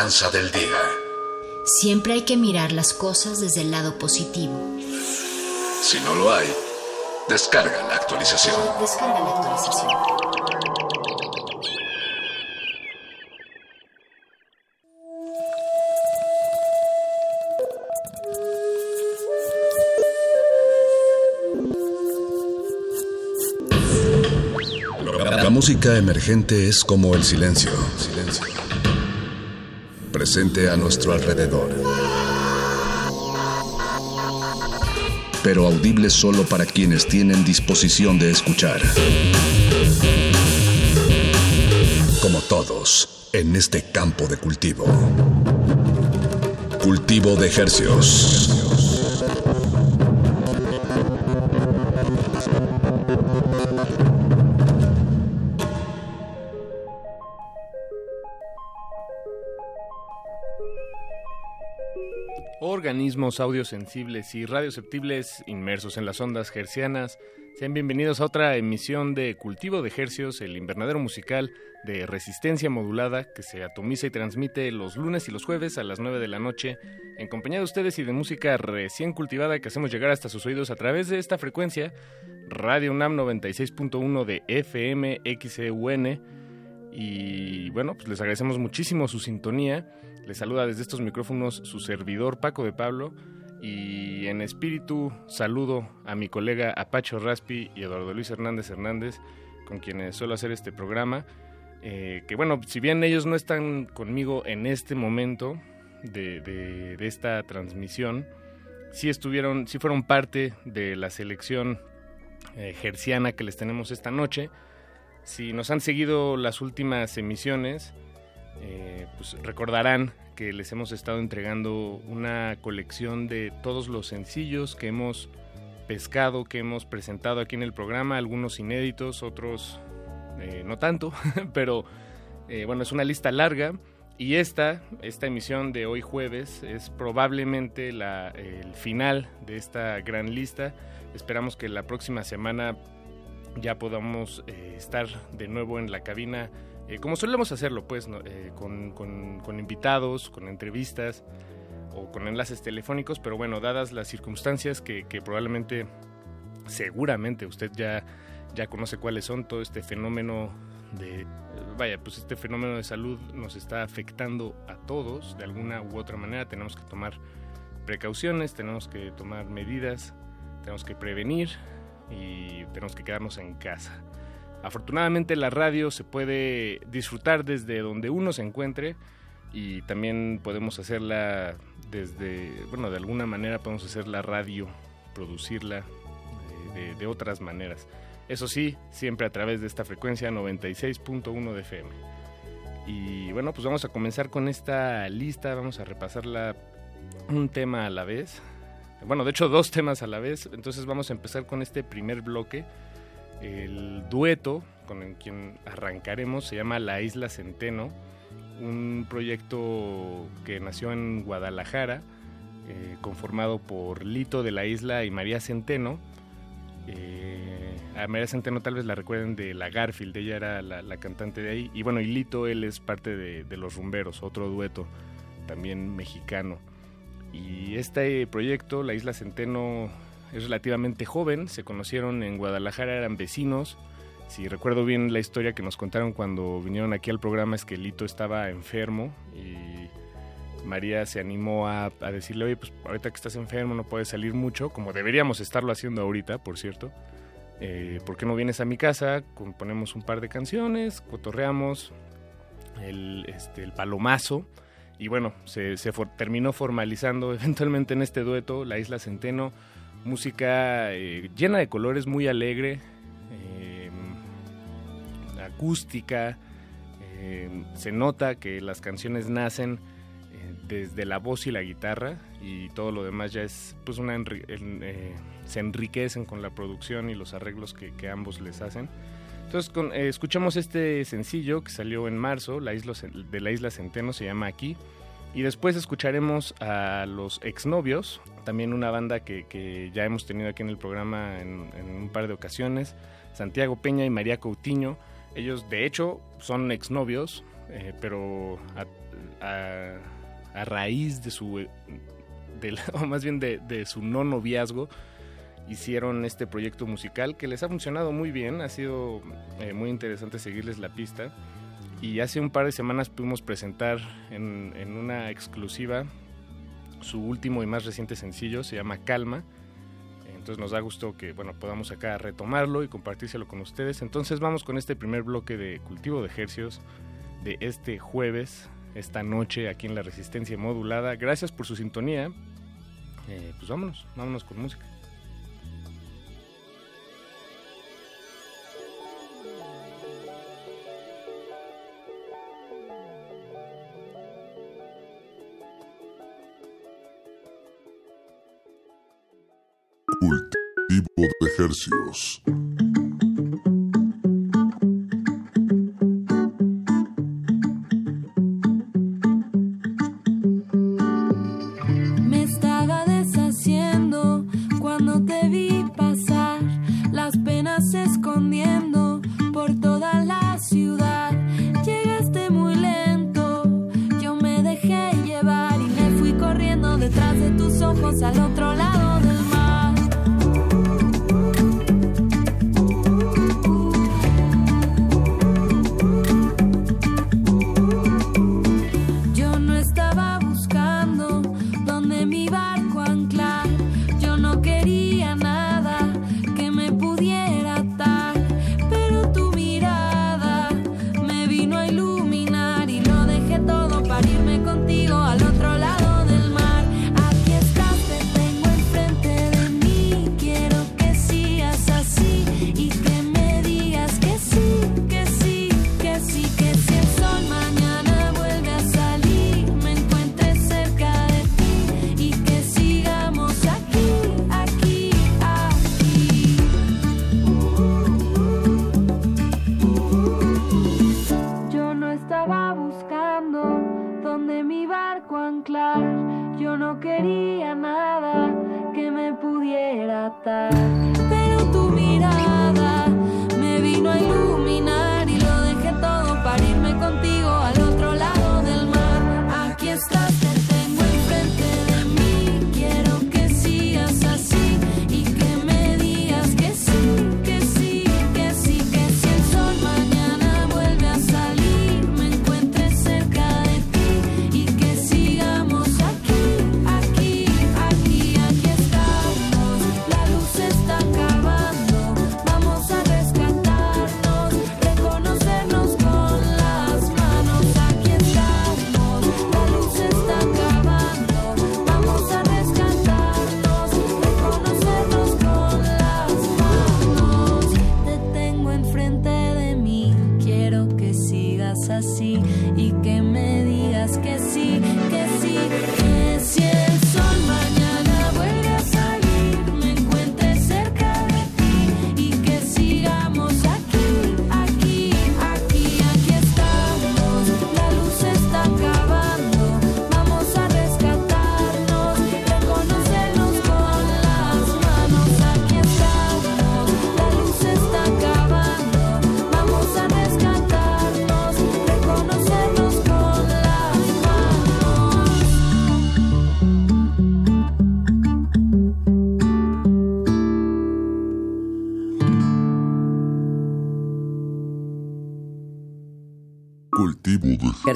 Del día. Siempre hay que mirar las cosas desde el lado positivo. Si no lo hay, descarga la actualización. Descarga la actualización. La música emergente es como el silencio. Presente a nuestro alrededor. Pero audible solo para quienes tienen disposición de escuchar. Como todos, en este campo de cultivo. Cultivo de hercios. Organismos audiosensibles y radioceptibles inmersos en las ondas hercianas, sean bienvenidos a otra emisión de Cultivo de Hercios, el invernadero musical de resistencia modulada que se atomiza y transmite los lunes y los jueves a las 9 de la noche en compañía de ustedes y de música recién cultivada que hacemos llegar hasta sus oídos a través de esta frecuencia, Radio UNAM 96.1 de FM XEUN. Y bueno, pues les agradecemos muchísimo su sintonía. Les saluda desde estos micrófonos su servidor Paco de Pablo y en espíritu saludo a mi colega Apacho Raspi y Eduardo Luis Hernández Hernández con quienes suelo hacer este programa. Eh, que bueno, si bien ellos no están conmigo en este momento de, de, esta transmisión, sí estuvieron, sí fueron parte de la selección eh, gerciana que les tenemos esta noche. Si nos han seguido las últimas emisiones, eh, pues recordarán que les hemos estado entregando una colección de todos los sencillos que hemos pescado, que hemos presentado aquí en el programa, algunos inéditos, otros eh, no tanto, pero eh, bueno, es una lista larga. Y esta, esta emisión de hoy jueves es probablemente la, el final de esta gran lista. Esperamos que la próxima semana ya podamos eh, estar de nuevo en la cabina, eh, como solemos hacerlo, pues, ¿no? eh, con, invitados, con entrevistas o con enlaces telefónicos, pero bueno, dadas las circunstancias que, que probablemente, seguramente usted ya, ya conoce cuáles son, todo este fenómeno de, vaya, pues este fenómeno de salud nos está afectando a todos de alguna u otra manera, tenemos que tomar precauciones, tenemos que tomar medidas, tenemos que prevenir, y tenemos que quedarnos en casa. Afortunadamente la radio se puede disfrutar desde donde uno se encuentre y también podemos hacerla desde, bueno, de alguna manera podemos hacer la radio, producirla de, de, de otras maneras. Eso sí, siempre a través de esta frecuencia 96.1 de FM. Y bueno, pues vamos a comenzar con esta lista, vamos a repasarla un tema a la vez bueno, de hecho dos temas a la vez, entonces vamos a empezar con este primer bloque. El dueto con el quien arrancaremos se llama La Isla Centeno, un proyecto que nació en Guadalajara, eh, conformado por Lito de la Isla y María Centeno. Eh, a María Centeno tal vez la recuerden de la Garfield, ella era la, cantante de ahí. Y bueno, y Lito, él es parte de Los Rumberos, otro dueto también mexicano. Y este proyecto, la Isla Centeno, es relativamente joven. Se conocieron en Guadalajara, eran vecinos. Si recuerdo bien la historia que nos contaron cuando vinieron aquí al programa es que Lito estaba enfermo y María se animó a, decirle, oye, pues ahorita que estás enfermo no puedes salir mucho, como deberíamos estarlo haciendo ahorita, por cierto. Eh, ¿Por qué no vienes a mi casa? Ponemos un par de canciones, cotorreamos el, este, palomazo y bueno, se, terminó formalizando eventualmente en este dueto, La Isla Centeno, música eh, llena de colores, muy alegre, eh, acústica, eh, se nota que las canciones nacen eh, desde la voz y la guitarra y todo lo demás ya es, pues una, eh, se enriquecen con la producción y los arreglos que, que ambos les hacen. Entonces con, eh, escuchamos este sencillo que salió en marzo, la isla, de la isla Centeno, se llama Aquí. Y después escucharemos a los exnovios, también una banda que, que, ya hemos tenido aquí en el programa en, un par de ocasiones, Santiago Peña y María Coutinho. Ellos de hecho son exnovios, eh, pero a, raíz de su, eh, de la, o más bien de, de su no noviazgo, hicieron este proyecto musical que les ha funcionado muy bien, ha sido eh, muy interesante seguirles la pista y hace un par de semanas pudimos presentar en, una exclusiva su último y más reciente sencillo, se llama Calma. Entonces nos da gusto que bueno, podamos acá retomarlo y compartírselo con ustedes. Entonces vamos con este primer bloque de cultivo de ejercicios de este jueves, esta noche aquí en la Resistencia Modulada. Gracias por su sintonía. Eh, pues vámonos, vámonos con música. Me estaba deshaciendo cuando te vi pasar las penas escondiendo por toda la ciudad. Llegaste muy lento, yo me dejé llevar y me fui corriendo detrás de tus ojos al otro lado.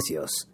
precios.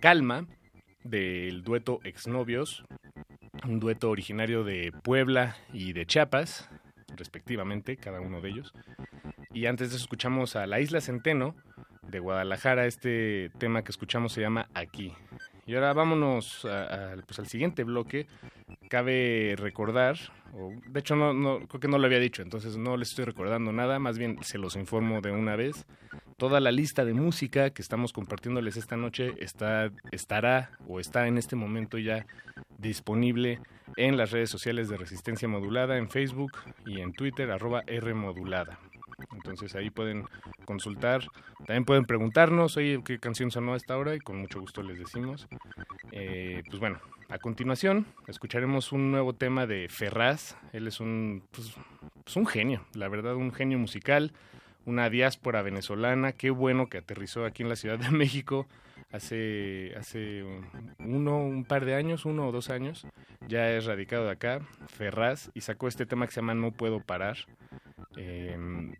Calma del dueto Exnovios, un dueto originario de Puebla y de Chiapas, respectivamente, cada uno de ellos. Y antes de eso escuchamos a La Isla Centeno de Guadalajara, este tema que escuchamos se llama Aquí. Y ahora vámonos pues, al siguiente bloque. Cabe recordar, o, de hecho no, no, creo que no lo había dicho, entonces no les estoy recordando nada, más bien se los informo de una vez. Toda la lista de música que estamos compartiéndoles esta noche está, estará o está en este momento ya disponible en las redes sociales de Resistencia Modulada, en Facebook y en Twitter, arroba Rmodulada. Entonces ahí pueden consultar, también pueden preguntarnos, oye, ¿qué canción sonó a esta hora? Y con mucho gusto les decimos. Eh, pues bueno, a continuación escucharemos un nuevo tema de Ferraz. Él es un, pues, pues un genio, la verdad, un genio musical, una diáspora venezolana. Qué bueno que aterrizó aquí en la Ciudad de México hace, hace uno, un par de años, uno o dos años. Ya es radicado de acá, Ferraz, y sacó este tema que se llama No Puedo Parar. Eh,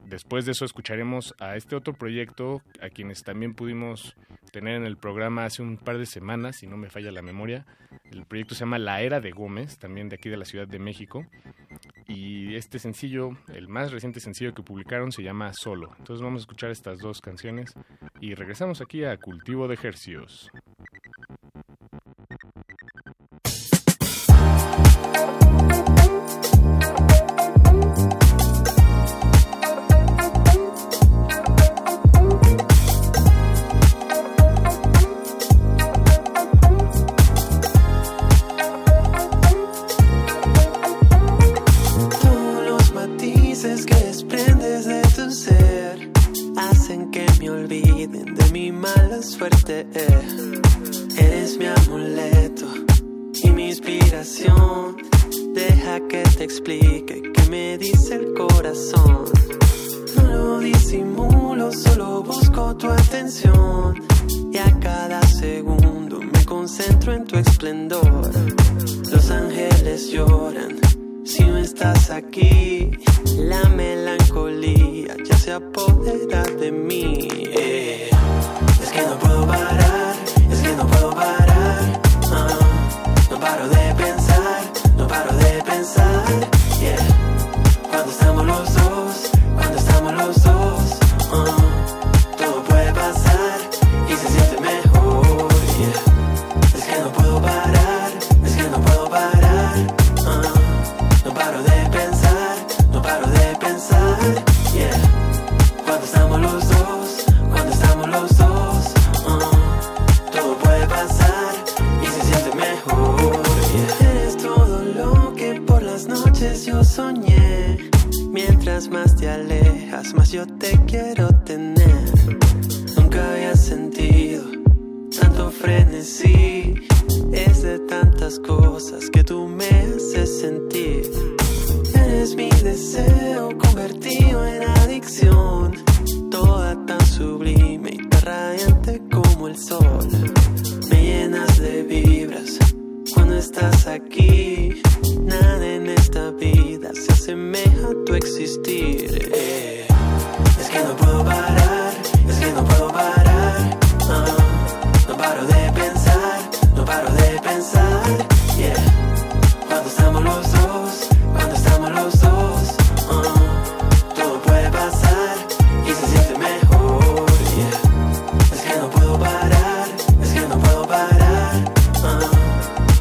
después de eso escucharemos a este otro proyecto, a quienes también pudimos tener en el programa hace un par de semanas, si no me falla la memoria. El proyecto se llama La Era de Gómez, también de aquí de la Ciudad de México. Y este sencillo, el más reciente sencillo que publicaron, se llama Solo. Entonces vamos a escuchar estas dos canciones y regresamos aquí a Cultivo de Ejercios.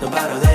No paro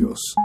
de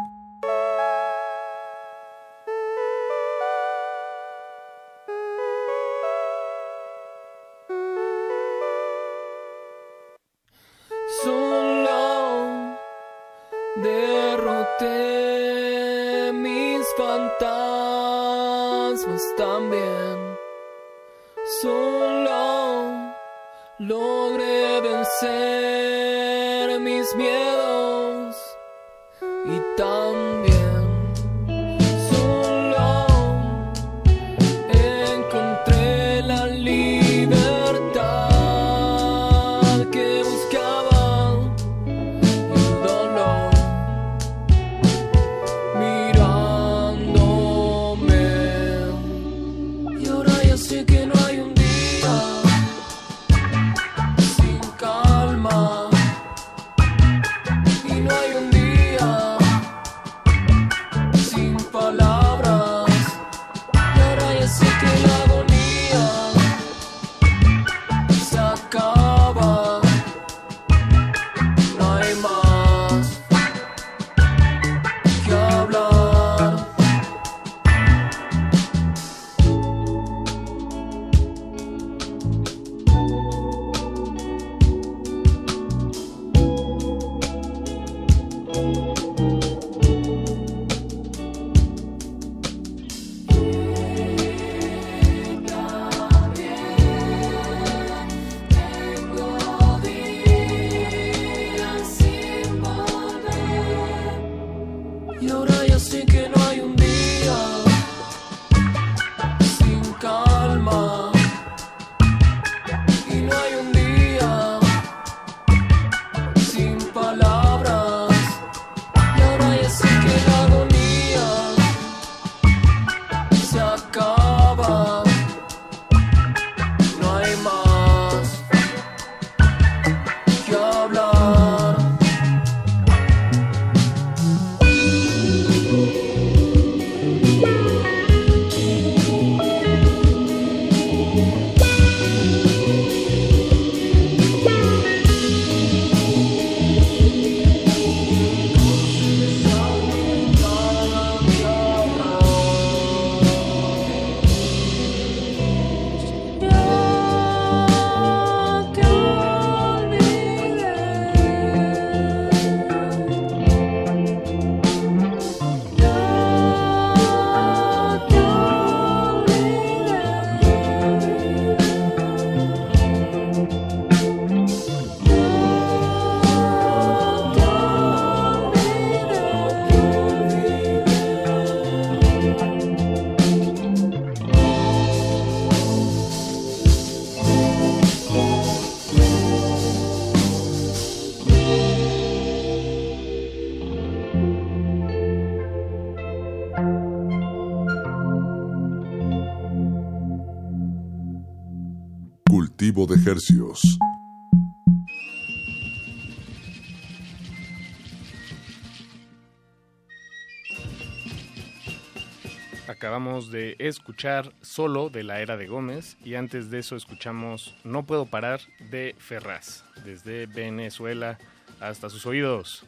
De escuchar Solo de la era de Gómez y antes de eso escuchamos No puedo parar de Ferraz, desde Venezuela hasta sus oídos.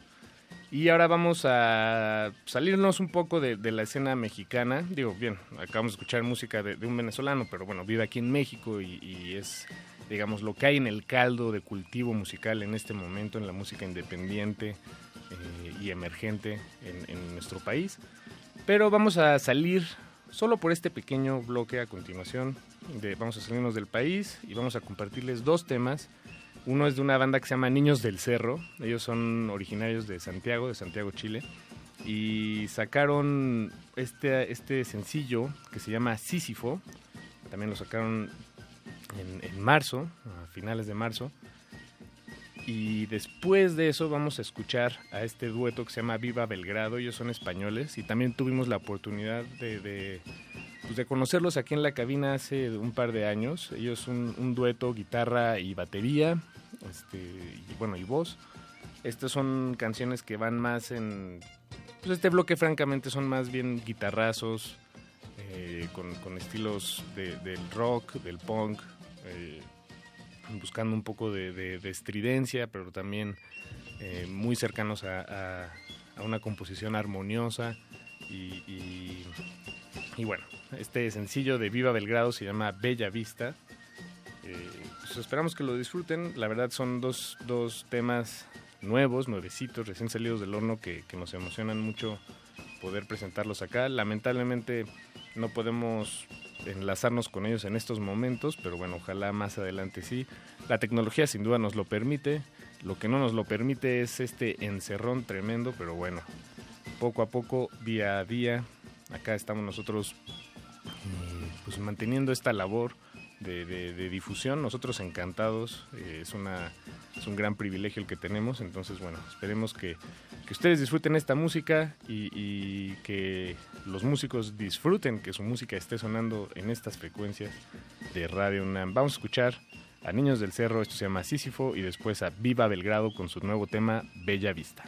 Y ahora vamos a salirnos un poco de, la escena mexicana. Digo, bien, acabamos de escuchar música de, de un venezolano, pero bueno, vive aquí en México y, y es, digamos, lo que hay en el caldo de cultivo musical en este momento en la música independiente eh, y emergente en, en nuestro país. Pero vamos a salir solo por este pequeño bloque a continuación. De, vamos a salirnos del país y vamos a compartirles dos temas. Uno es de una banda que se llama Niños del Cerro. Ellos son originarios de Santiago, de Santiago, Chile. Y sacaron este, este sencillo que se llama Sísifo. También lo sacaron en, en marzo, a finales de marzo. Y después de eso vamos a escuchar a este dueto que se llama Viva Belgrado. Ellos son españoles y también tuvimos la oportunidad de, de, pues conocerlos aquí en la cabina hace un par de años. Ellos un, un dueto, guitarra y batería, este, y bueno, y voz. Estas son canciones que van más en... Pues este bloque francamente son más bien guitarrazos, eh, con, estilos de, del rock, del punk. Eh, buscando un poco de, de, de estridencia, pero también eh, muy cercanos a, una composición armoniosa y bueno, este sencillo de Viva Belgrado se llama Bella Vista. Eh, pues esperamos que lo disfruten. La verdad son dos, dos temas nuevos, nuevecitos, recién salidos del horno que, que nos emocionan mucho poder presentarlos acá. Lamentablemente no podemos enlazarnos con ellos en estos momentos, pero bueno, ojalá más adelante sí. La tecnología sin duda nos lo permite. Lo que no nos lo permite es este encerrón tremendo, pero bueno, poco a poco, día a día, acá estamos nosotros eh, pues manteniendo esta labor de, difusión. Nosotros encantados, eh, es, una, es un gran privilegio el que tenemos, entonces bueno, esperemos que, que ustedes disfruten esta música y, que los músicos disfruten que su música esté sonando en estas frecuencias de Radio UNAM. Vamos a escuchar a Niños del Cerro, esto se llama Sísifo, y después a Viva Belgrado con su nuevo tema Bella Vista.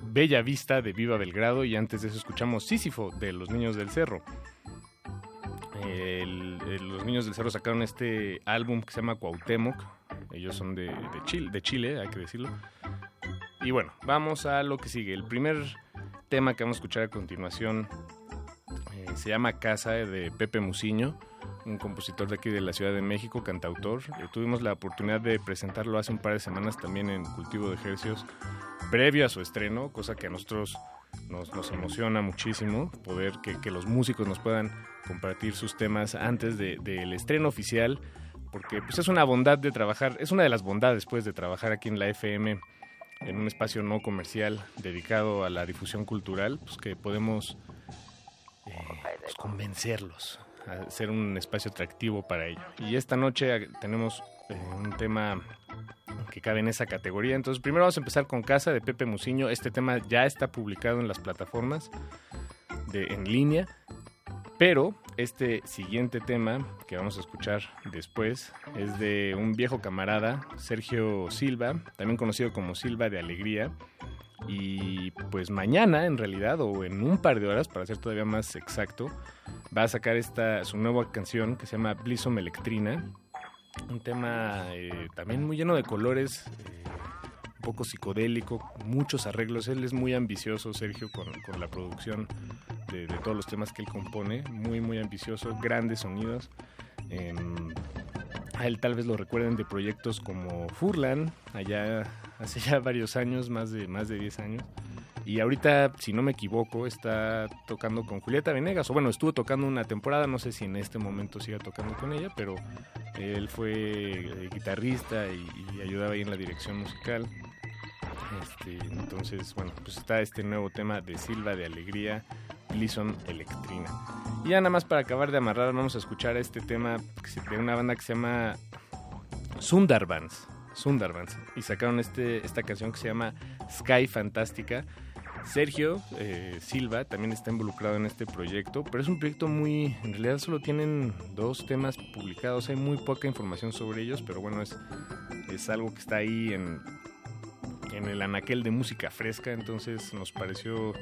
Bella Vista de Viva Belgrado y antes de eso escuchamos Sísifo de Los Niños del Cerro. Los Niños del Cerro sacaron este álbum que se llama Cuauhtémoc. Ellos son de, Chile, de Chile, hay que decirlo. Y bueno, vamos a lo que sigue. El primer tema que vamos a escuchar a continuación eh, se llama Casa de Pepe Muciño, un compositor de aquí de la Ciudad de México, cantautor. Eh, tuvimos la oportunidad de presentarlo hace un par de semanas también en Cultivo de Ejercios, previo a su estreno, cosa que a nosotros nos, emociona muchísimo poder que, los músicos nos puedan compartir sus temas antes de- del estreno oficial, porque pues, es una bondad de trabajar, es una de las bondades pues, de trabajar aquí en la FM en un espacio no comercial dedicado a la difusión cultural, pues que podemos eh, pues, convencerlos a ser un espacio atractivo para ello. Y esta noche eh, tenemos eh, un tema que cabe en esa categoría. Entonces, primero vamos a empezar con Casa de Pepe Muciño. Este tema ya está publicado en las plataformas de, en línea. Pero este siguiente tema que vamos a escuchar después es de un viejo camarada, Sergio Silva, también conocido como Silva de Alegría. Y pues mañana, en realidad, o en un par de horas, para ser todavía más exacto, va a sacar esta, su nueva canción que se llama Blisom Electrina. Un tema eh, también muy lleno de colores, eh, un poco psicodélico, muchos arreglos. Él es muy ambicioso, Sergio, con, la producción de, todos los temas que él compone. Muy, muy ambicioso, grandes sonidos. Eh, a él tal vez lo recuerden de proyectos como Furlan, allá hace ya varios años, más de, más de 10 años. Y ahorita, si no me equivoco, está tocando con Julieta Venegas, o bueno, estuvo tocando una temporada, no sé si en este momento siga tocando con ella, pero él fue eh, guitarrista y, ayudaba ahí en la dirección musical. Este, entonces, bueno, pues está este nuevo tema de Silva de Alegría, Lison Electrina. Y ya nada más para acabar de amarrar, vamos a escuchar este tema de una banda que se llama Sundarbans. Sundarbans. Y sacaron este, esta canción que se llama Sky Fantástica. Sergio eh, Silva también está involucrado en este proyecto, pero es un proyecto muy, en realidad solo tienen dos temas publicados, hay muy poca información sobre ellos, pero bueno, es, es algo que está ahí en, en el anaquel de música fresca, entonces nos pareció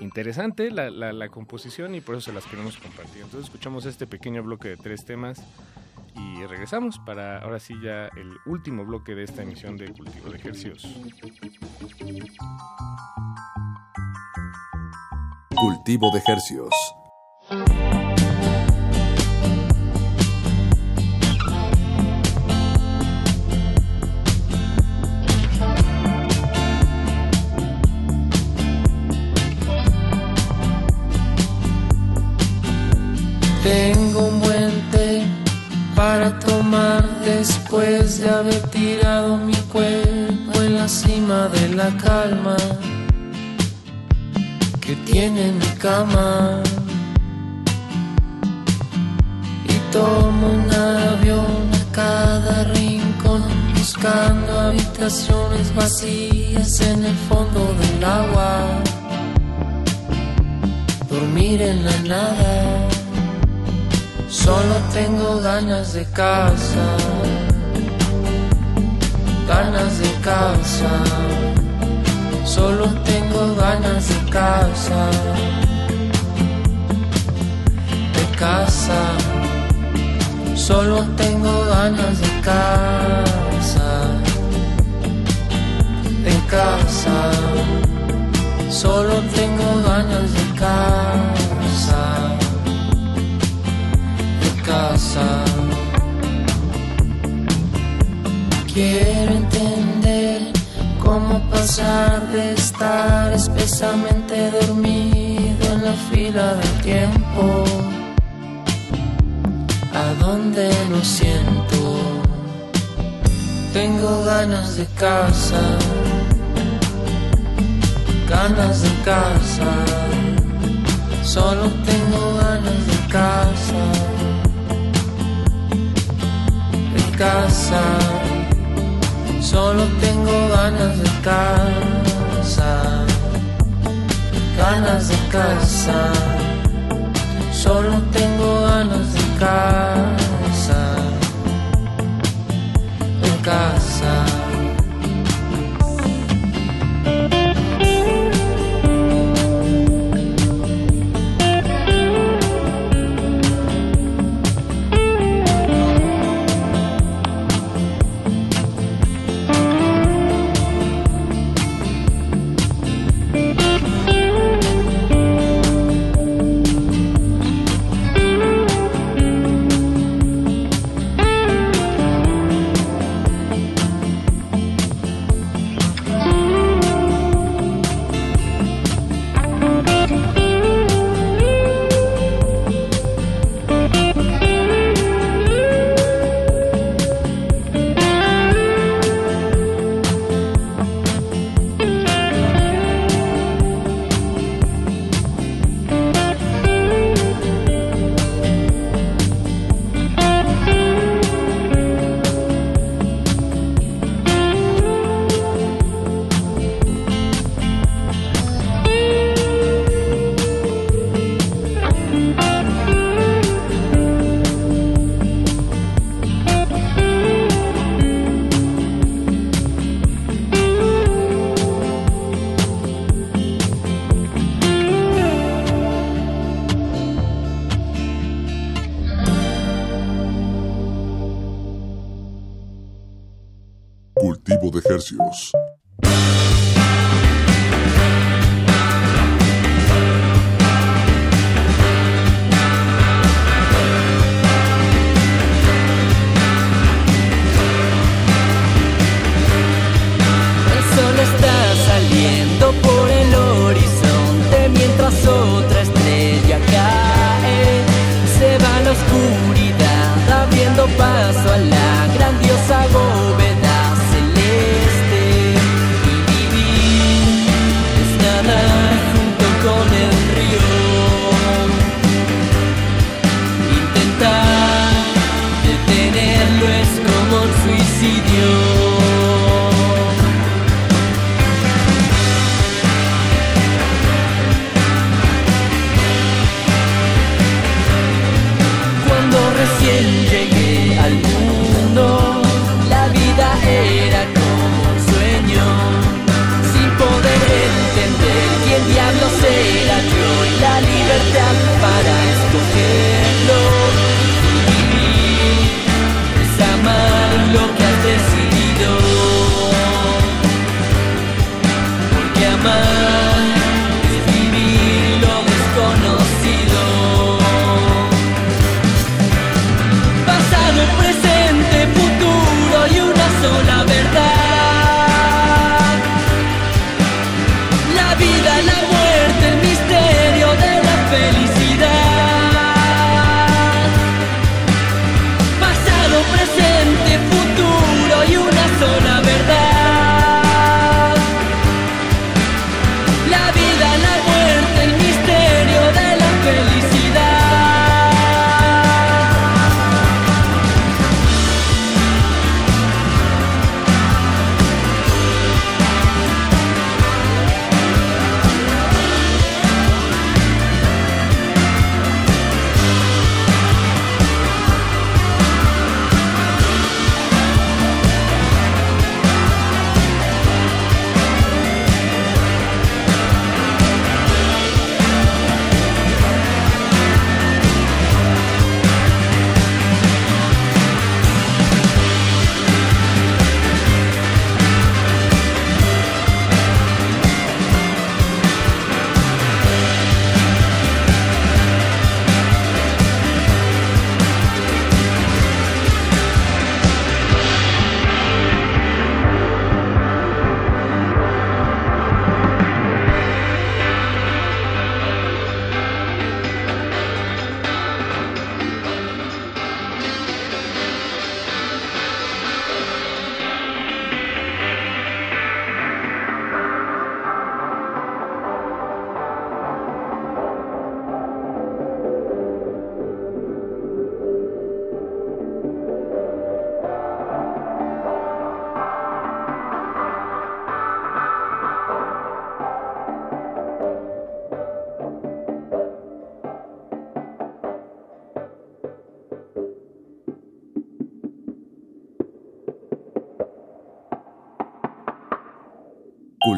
interesante la, la, la, composición y por eso se las queremos compartir. Entonces escuchamos este pequeño bloque de tres temas y regresamos para ahora sí ya el último bloque de esta emisión de Cultivo de Ejercicios. Cultivo de Ejercicios. Tengo un buen té para tomar después de haber tirado mi cuerpo en la cima de la calma que tiene mi cama. Y tomo un avión a cada rincón buscando habitaciones vacías en el fondo del agua. Dormir en la nada. Solo tengo ganas de casa, ganas de casa. Solo tengo ganas de casa, de casa. Solo tengo ganas de casa, de casa. Solo tengo ganas de casa casa. Quiero entender cómo pasar de estar espesamente dormido en la fila del tiempo a donde lo siento. Tengo ganas de casa, ganas de casa. Solo tengo ganas de casa. casa. Solo tengo ganas de casa. Ganas de casa. Solo tengo ganas de casa. De casa.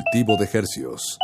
Cultivo de Hercios.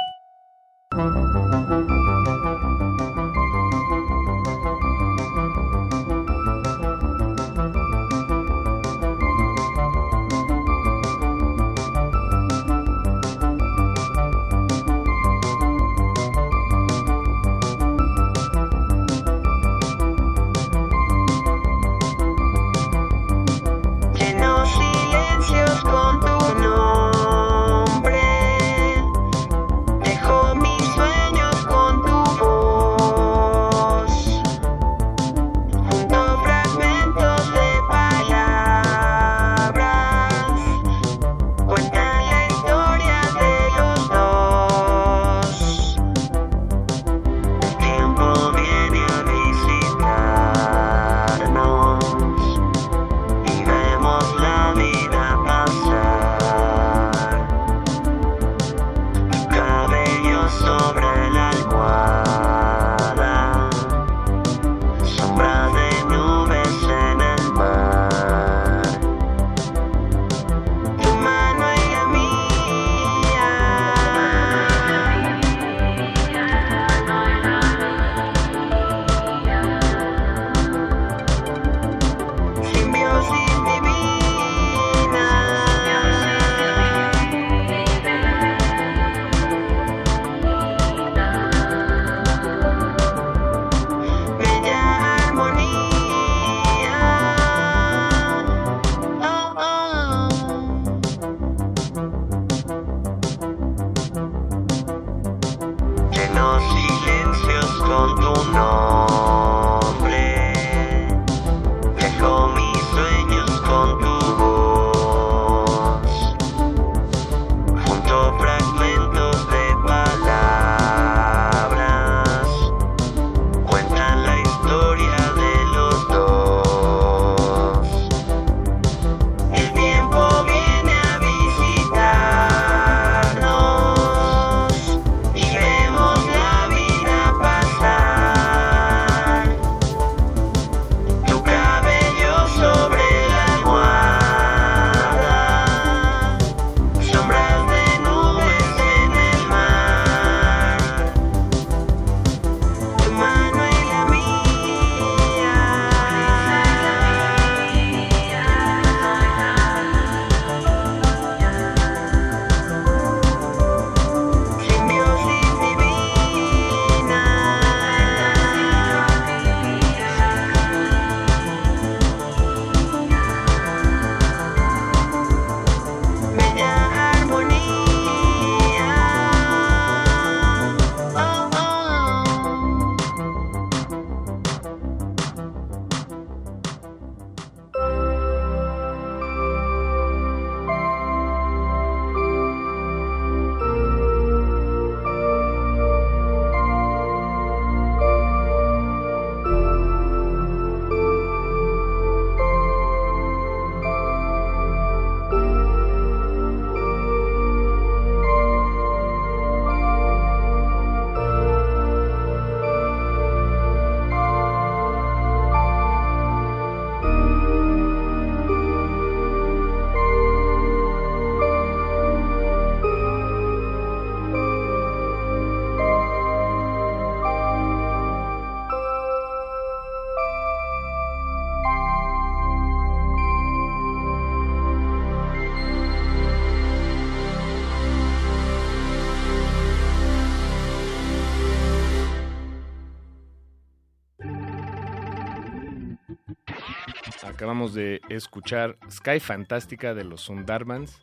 Acabamos de escuchar Sky Fantástica de los Sundarbans.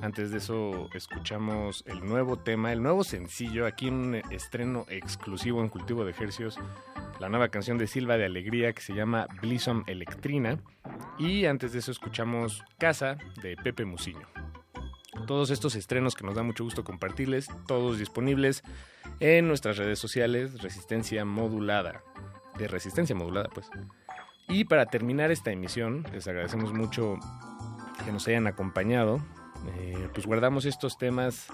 Antes de eso escuchamos el nuevo tema, el nuevo sencillo, aquí un estreno exclusivo en Cultivo de Ejercios, la nueva canción de Silva de Alegría que se llama Blossom Electrina. Y antes de eso escuchamos Casa de Pepe Musiño. Todos estos estrenos que nos da mucho gusto compartirles, todos disponibles en nuestras redes sociales, Resistencia Modulada, de Resistencia Modulada pues. Y para terminar esta emisión, les agradecemos mucho que nos hayan acompañado eh, pues guardamos estos temas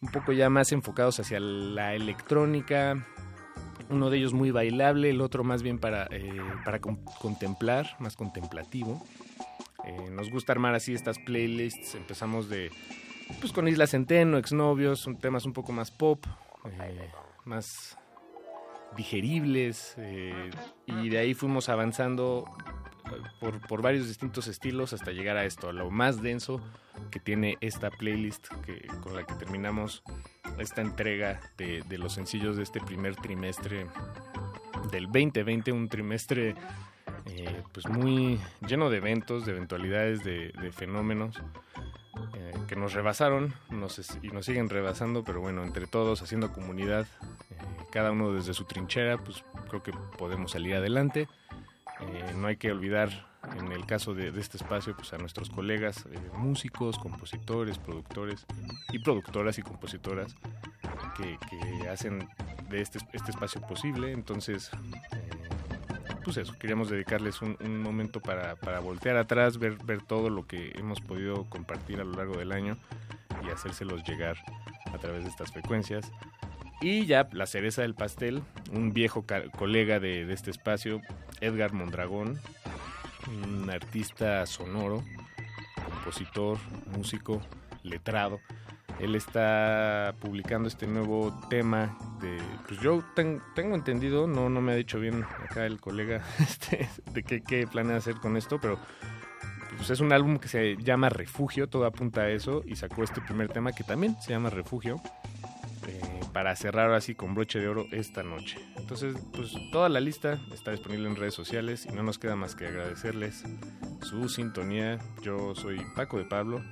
un poco ya más enfocados hacia la electrónica, uno de ellos muy bailable, el otro más bien para, eh, para contemplar, más contemplativo. Eh, nos gusta armar así estas playlists, empezamos de pues con Isla Centeno, Exnovios, temas un poco más pop, más digeribles, y de ahí fuimos avanzando por, por, varios distintos estilos hasta llegar a esto, a lo más denso que tiene esta playlist que, con la que terminamos esta entrega de, de los sencillos de este primer trimestre del 2020, un trimestre eh, pues muy lleno de eventos, de eventualidades, de, fenómenos eh, que nos rebasaron nos, y nos siguen rebasando, pero bueno, entre todos, haciendo comunidad, eh, cada uno desde su trinchera, pues creo que podemos salir adelante. Eh, no hay que olvidar, en el caso de, este espacio, pues a nuestros colegas eh, músicos, compositores, productores y productoras y compositoras que, hacen de este, este, espacio posible. Entonces, eh, pues eso, queríamos dedicarles un, momento para, para, voltear atrás, ver, ver todo lo que hemos podido compartir a lo largo del año y hacérselos llegar a través de estas frecuencias. Y ya la cereza del pastel, un viejo colega de, este espacio, Edgar Mondragón, un artista sonoro, compositor, músico, letrado. Él está publicando este nuevo tema de, pues yo tengo entendido, no, no me ha dicho bien acá el colega este, de qué, planea hacer con esto, pero pues es un álbum que se llama Refugio, todo apunta a eso, y sacó este primer tema que también se llama Refugio para cerrar así con broche de oro esta noche. Entonces, pues toda la lista está disponible en redes sociales y no nos queda más que agradecerles su sintonía. Yo soy Paco de Pablo,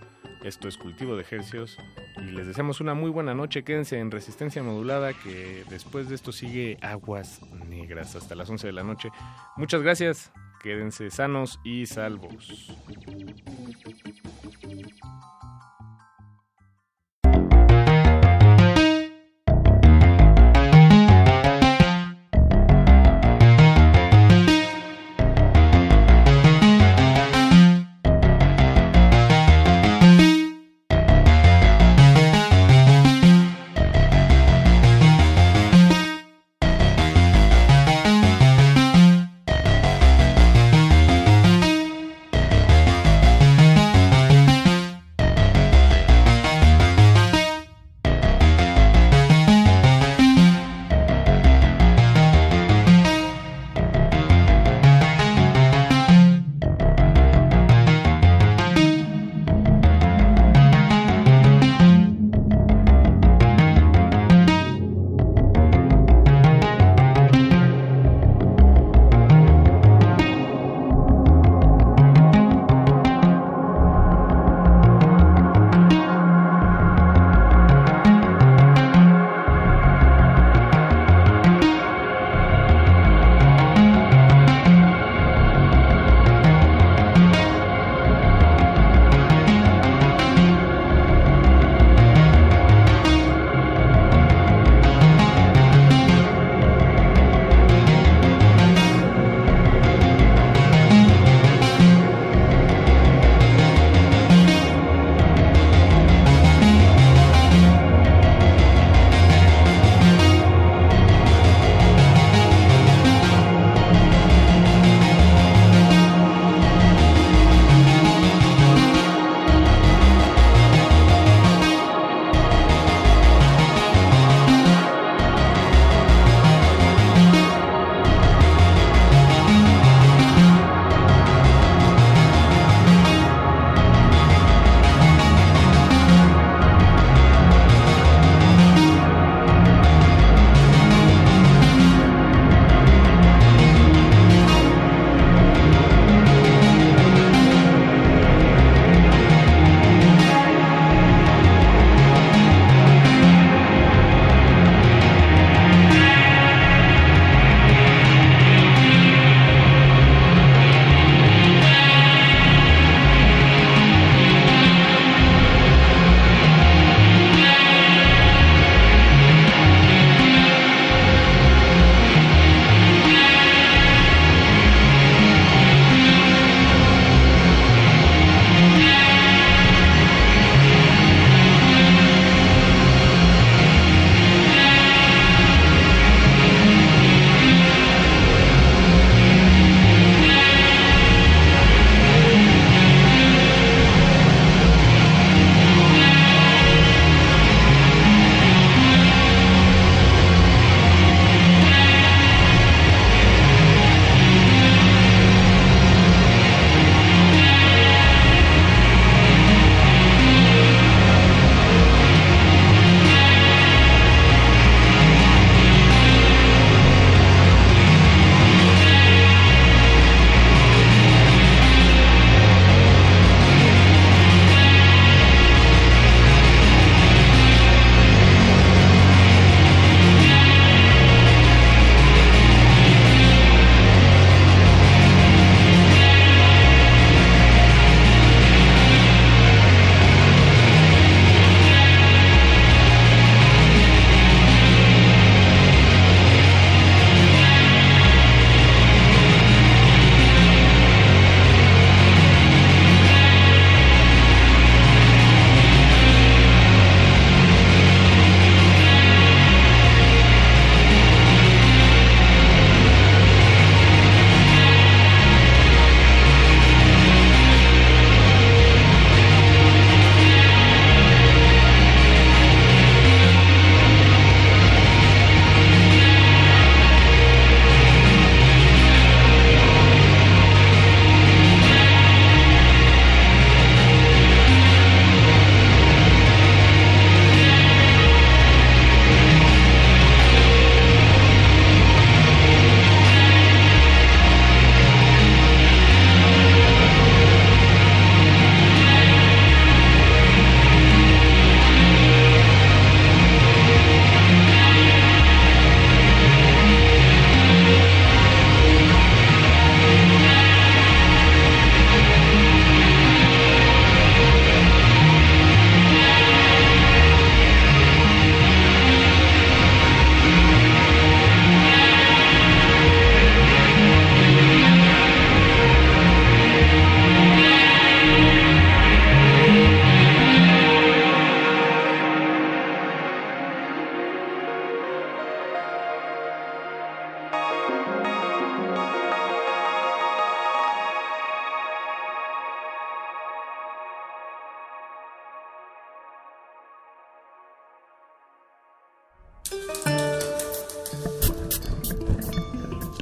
esto es Cultivo de Ejercios y les deseamos una muy buena noche. Quédense en Resistencia Modulada que después de esto sigue Aguas Negras hasta las 11 de la noche. Muchas gracias, quédense sanos y salvos.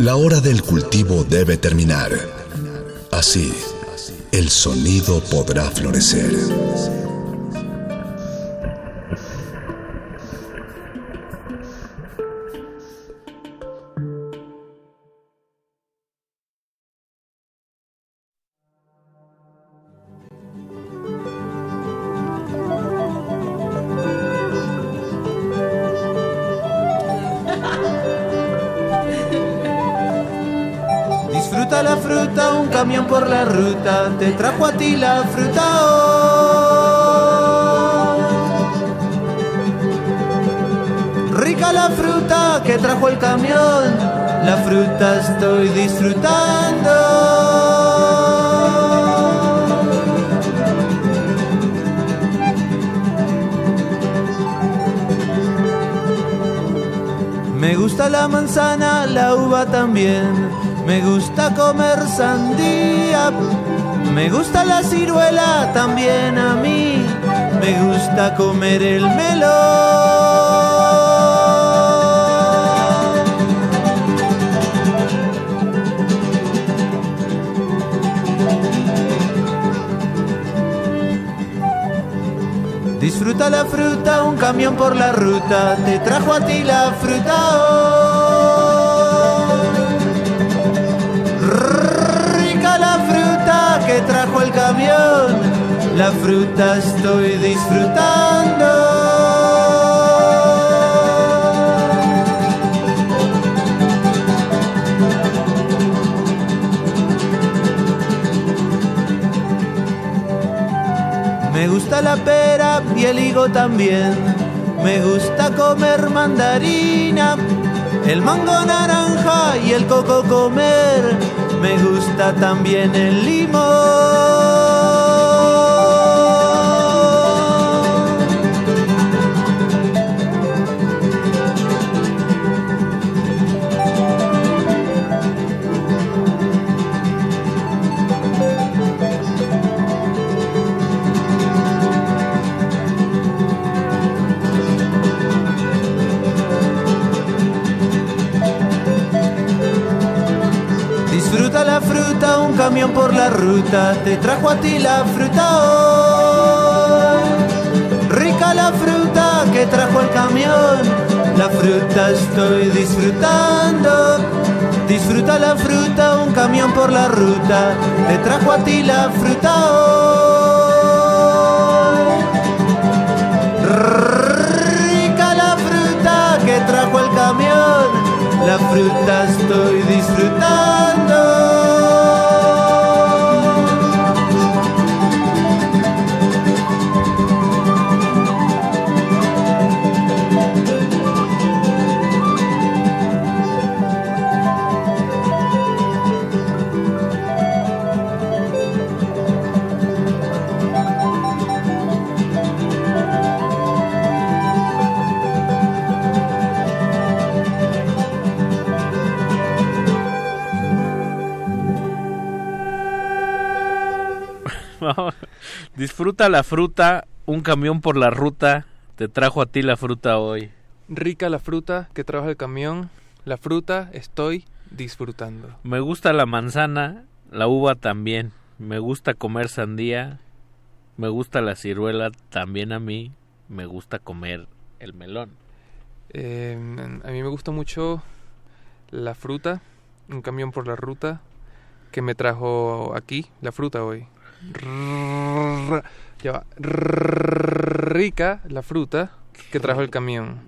La hora del cultivo debe terminar. Así, el sonido podrá florecer. Trajo a ti la fruta ciruela también a mí. Me gusta comer el melón. Disfruta la fruta, un camión por la ruta, te trajo a ti la fruta. Trajo el camión, la fruta estoy disfrutando. Me gusta la pera y el higo también. Me gusta comer mandarina, el mango naranja y el coco comer. Me gusta también el limón. Camión por la ruta, te trajo a ti la fruta hoy. Rica la fruta que trajo el camión, la fruta estoy disfrutando. Disfruta la fruta, un camión por la ruta, te trajo a ti la fruta hoy. Rica la fruta que trajo el camión, la fruta estoy disfrutando. Disfruta la fruta, un camión por la ruta, te trajo a ti la fruta hoy. Rica la fruta que trajo el camión, la fruta estoy disfrutando. Me gusta la manzana, la uva también. Me gusta comer sandía, me gusta la ciruela también a mí. Me gusta comer el melón. Eh, a mí me gusta mucho la fruta, un camión por la ruta que me trajo aquí la fruta hoy. Ya rica la fruta que trajo el camión.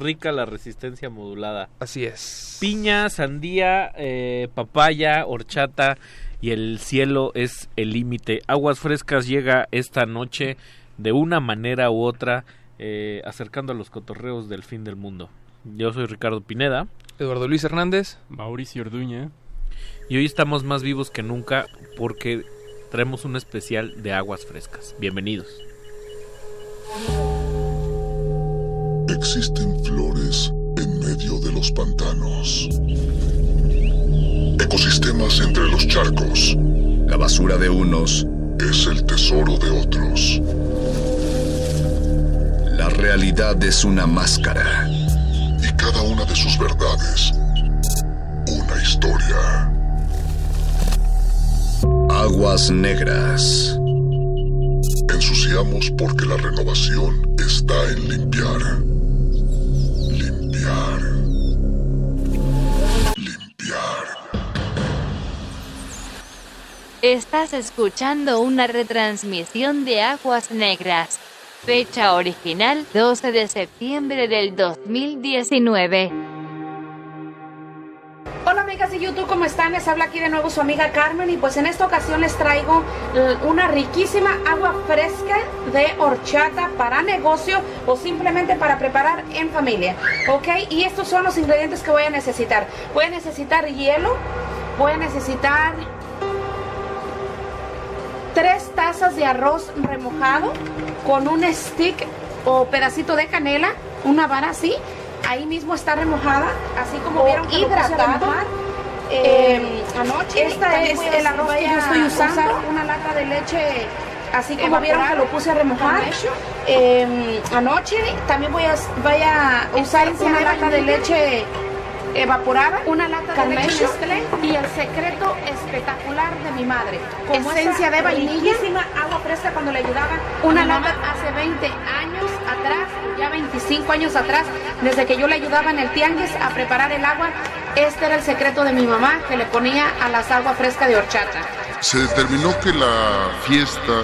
Rica la resistencia modulada. Así es. Piña, sandía, eh, papaya, horchata y el cielo es el límite. Aguas Frescas llega esta noche de una manera u otra eh, acercando a los cotorreos del fin del mundo. Yo soy Ricardo Pineda. Eduardo Luis Hernández. Mauricio Orduña. Y hoy estamos más vivos que nunca porque traemos un especial de aguas frescas. Bienvenidos. Existen flores en medio de los pantanos. Ecosistemas entre los charcos. La basura de unos es el tesoro de otros. La realidad es una máscara. Y cada una de sus verdades, una historia. Aguas negras. Ensuciamos porque la renovación está en limpiar. Limpiar. Estás escuchando una retransmisión de Aguas Negras. Fecha original 12 de septiembre del 2019. Amigas de YouTube, ¿cómo están? Les habla aquí de nuevo su amiga Carmen y pues en esta ocasión les traigo eh, una riquísima agua fresca de horchata para negocio o simplemente para preparar en familia, ¿ok? Y estos son los ingredientes que voy a necesitar. Voy a necesitar hielo, voy a necesitar tres tazas de arroz remojado con un stick o pedacito de canela, una vara así. Ahí mismo está remojada, así como vieron que hidratado. remojar. Eh, anoche esta es el arroz que yo estoy usando, una lata de leche, así como vieron que lo puse a remojar. Eh, anoche también voy a, voy a usar Esencia una lata de leche evaporada, una lata Con de leche y el secreto espectacular de mi madre. Como Esencia esa de vainilla, agua fresca cuando le ayudaba Una lata hace 20 años atrás, ya 25 años atrás, desde que yo le ayudaba en el tianguis a preparar el agua. Este era el secreto de mi mamá que le ponía a las aguas frescas de horchata. Se determinó que la fiesta,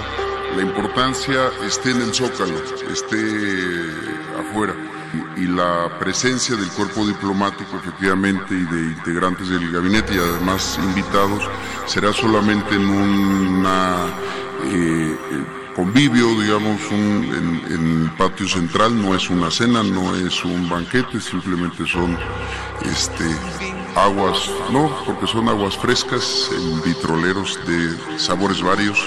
la importancia esté en el zócalo, esté afuera. Y la presencia del cuerpo diplomático, efectivamente, y de integrantes del gabinete y además invitados, será solamente en una eh, eh, convivio, digamos, un- en, en el patio central. No es una cena, no es un banquete, simplemente son este, aguas, no, porque son aguas frescas en vitroleros de sabores varios.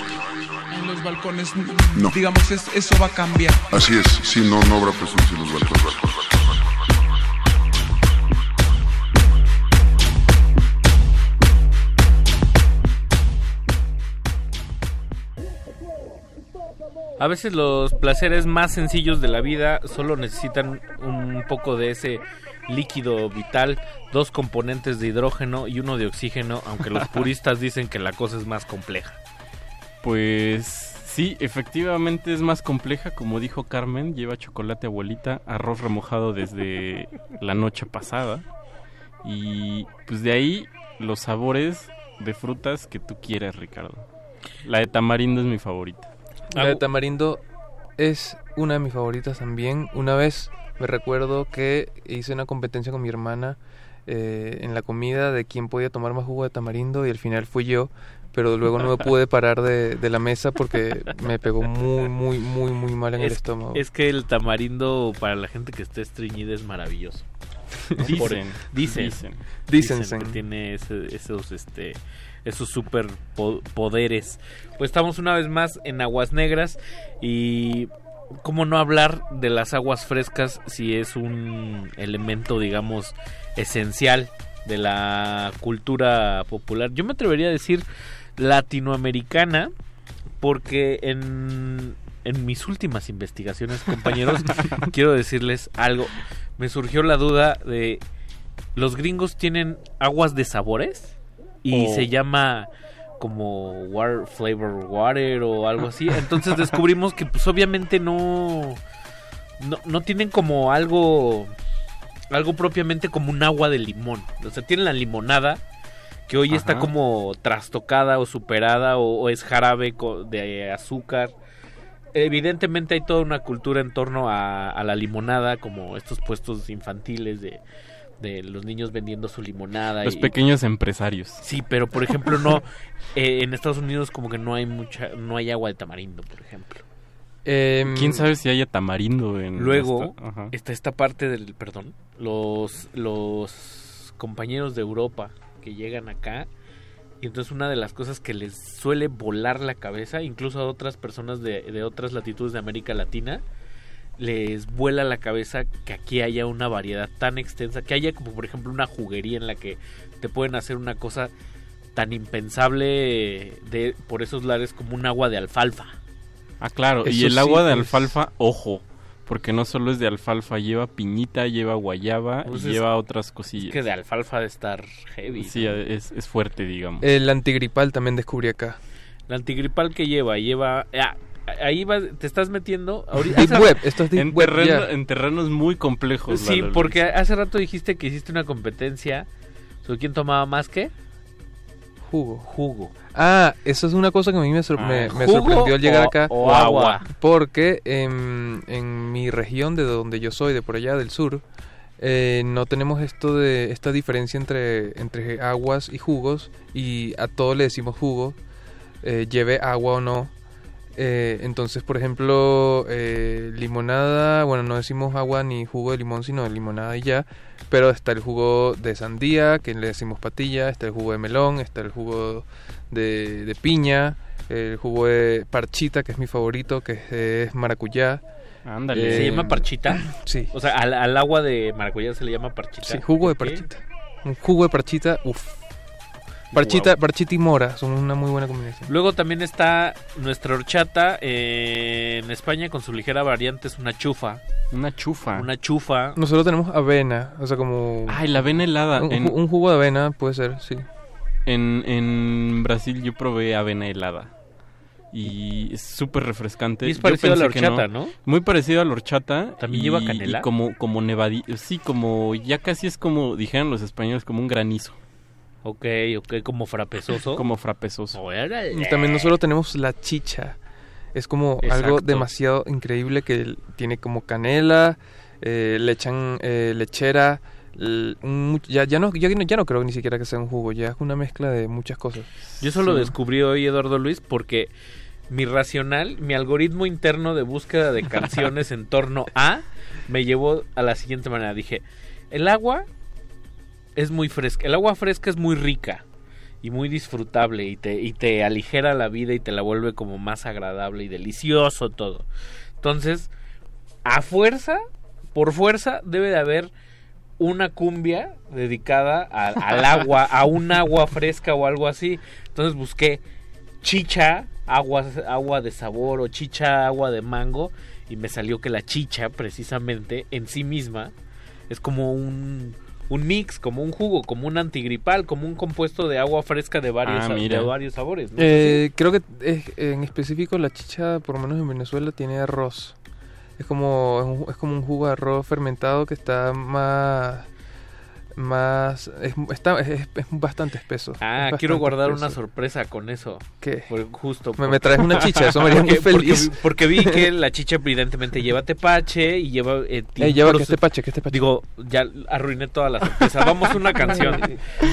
En los balcones, No. digamos, es- eso va a cambiar. Así es, sí, no, no habrá presencia en los balcones. A veces los placeres más sencillos de la vida solo necesitan un poco de ese líquido vital, dos componentes de hidrógeno y uno de oxígeno, aunque los puristas dicen que la cosa es más compleja. Pues sí, efectivamente es más compleja, como dijo Carmen, lleva chocolate abuelita, arroz remojado desde la noche pasada y pues de ahí los sabores de frutas que tú quieras, Ricardo. La de tamarindo es mi favorita. La de tamarindo es una de mis favoritas también. Una vez me recuerdo que hice una competencia con mi hermana eh, en la comida de quién podía tomar más jugo de tamarindo y al final fui yo, pero luego no me pude parar de, de la mesa porque me pegó muy, muy, muy, muy mal en el Es, estómago. es que el tamarindo para la gente que esté estreñida es maravilloso. Dicen, dicen, dicen. Dicen, que tiene ese- esos este esos super po- poderes. Pues estamos una vez más en aguas negras y cómo no hablar de las aguas frescas si es un elemento digamos esencial de la cultura popular. Yo me atrevería a decir latinoamericana porque en, en mis últimas investigaciones, compañeros, quiero decirles algo. Me surgió la duda de, ¿los gringos tienen aguas de sabores? Y Oh. se llama como water, flavor water o algo así. Entonces descubrimos que pues obviamente no, no, no tienen como algo, algo propiamente como un agua de limón. O sea, tienen la limonada que hoy está como trastocada o superada o, o es jarabe de azúcar. Evidentemente hay toda una cultura en torno a, a la limonada, como estos puestos infantiles de, de los niños vendiendo su limonada. Los y- pequeños empresarios. Sí, pero por ejemplo no, eh, en Estados Unidos como que no hay mucha, no hay agua de tamarindo, por ejemplo. Em, ¿Quién sabe si haya tamarindo en Luego esta- está esta parte del, perdón, los los compañeros de Europa que llegan acá y entonces una de las cosas que les suele volar la cabeza, incluso a otras personas de, de otras latitudes de América Latina, les vuela la cabeza que aquí haya una variedad tan extensa, que haya como por ejemplo una juguería en la que te pueden hacer una cosa tan impensable de por esos lares como un agua de alfalfa. Ah, claro. y el agua de es- alfalfa, ojo. Porque no solo es de alfalfa, lleva piñita, lleva guayaba Pues y es- lleva otras Es cosillas. que de alfalfa de estar heavy. Sí, ¿no? es, es fuerte, digamos. El antigripal también descubrí acá. La antigripal que lleva, lleva... ah, ahí va, te estás metiendo... ahorita- Deep web, esto es deep En, web terreno- en terrenos muy complejos. Sí, Lalo porque Luis. hace rato dijiste que hiciste una competencia sobre quién tomaba más que Jugo. jugo. Ah, eso es una cosa que a mí me, sor- Ah, me- me ¿jugo sorprendió al llegar o- acá. o agua? Porque en, en mi región, de donde yo soy, de por allá del sur, eh, no tenemos esto de esta diferencia entre, entre aguas y jugos y a todo le decimos jugo, eh, lleve agua o no. Eh, entonces, por ejemplo, eh, limonada, bueno, no decimos agua ni jugo de limón, sino limonada y ya. Pero está el jugo de sandía, que le decimos patilla, está el jugo de melón, está el jugo de, de piña, el jugo de parchita, que es mi favorito, que es, es maracuyá. Ándale. ¿Se Eh, llama parchita? Sí. O sea, al, al agua de maracuyá se le llama parchita. Sí, jugo de parchita. Un jugo de parchita, uff. Parchita, parchita y mora son una muy buena combinación. Luego también está nuestra horchata eh, en España con su ligera variante es una chufa. Una chufa. Una chufa. Nosotros tenemos avena, o sea, como... Ay, la avena helada. Un, En- un jugo de avena puede ser, sí. En, en Brasil yo probé avena helada. Y es súper refrescante. Y es Yo parecido a la horchata, ¿no? Muy parecido a la horchata. ¿También y- lleva canela? Y como, como nevadillo. Sí, como ya casi es como dijeron los españoles, como un granizo. Ok, ok, como frapesoso. Como frapesoso. Y también nosotros tenemos la chicha. Es como algo demasiado increíble que tiene como canela, eh, le echan eh, lechera. ya, ya, no, ya, ya no creo ni siquiera que sea un jugo, ya es una mezcla de muchas cosas. Yo eso lo Sí. descubrí hoy, Eduardo Luis, porque mi racional, mi algoritmo interno de búsqueda de canciones en torno a, me llevó a la siguiente manera. Dije, el agua es muy fresca, el agua fresca es muy rica y muy disfrutable y te, y te aligera la vida y te la vuelve como más agradable y delicioso todo. Entonces, a fuerza, por fuerza, debe de haber una cumbia dedicada al agua, a un agua fresca o algo así. Entonces busqué chicha, agua, agua de sabor o chicha, agua de mango y me salió que la chicha precisamente en sí misma es como un, un mix, como un jugo, como un antigripal, como un compuesto de agua fresca de varios, Ah, de varios sabores. ¿no? Eh, creo que es- en específico la chicha, por lo menos en Venezuela, tiene arroz. Es como, es un- es como un jugo de arroz fermentado que está más... más es, está, es, es bastante espeso. Ah, Es quiero bastante guardar espeso. una sorpresa con eso. ¿Qué? Por- justo. Me- me traes una chicha, eso me haría muy porque feliz. Porque, vi que la chicha evidentemente lleva tepache y lleva... Eh, lleva que este pache, que este pache. Digo, ya arruiné toda la sorpresa. Vamos a una canción.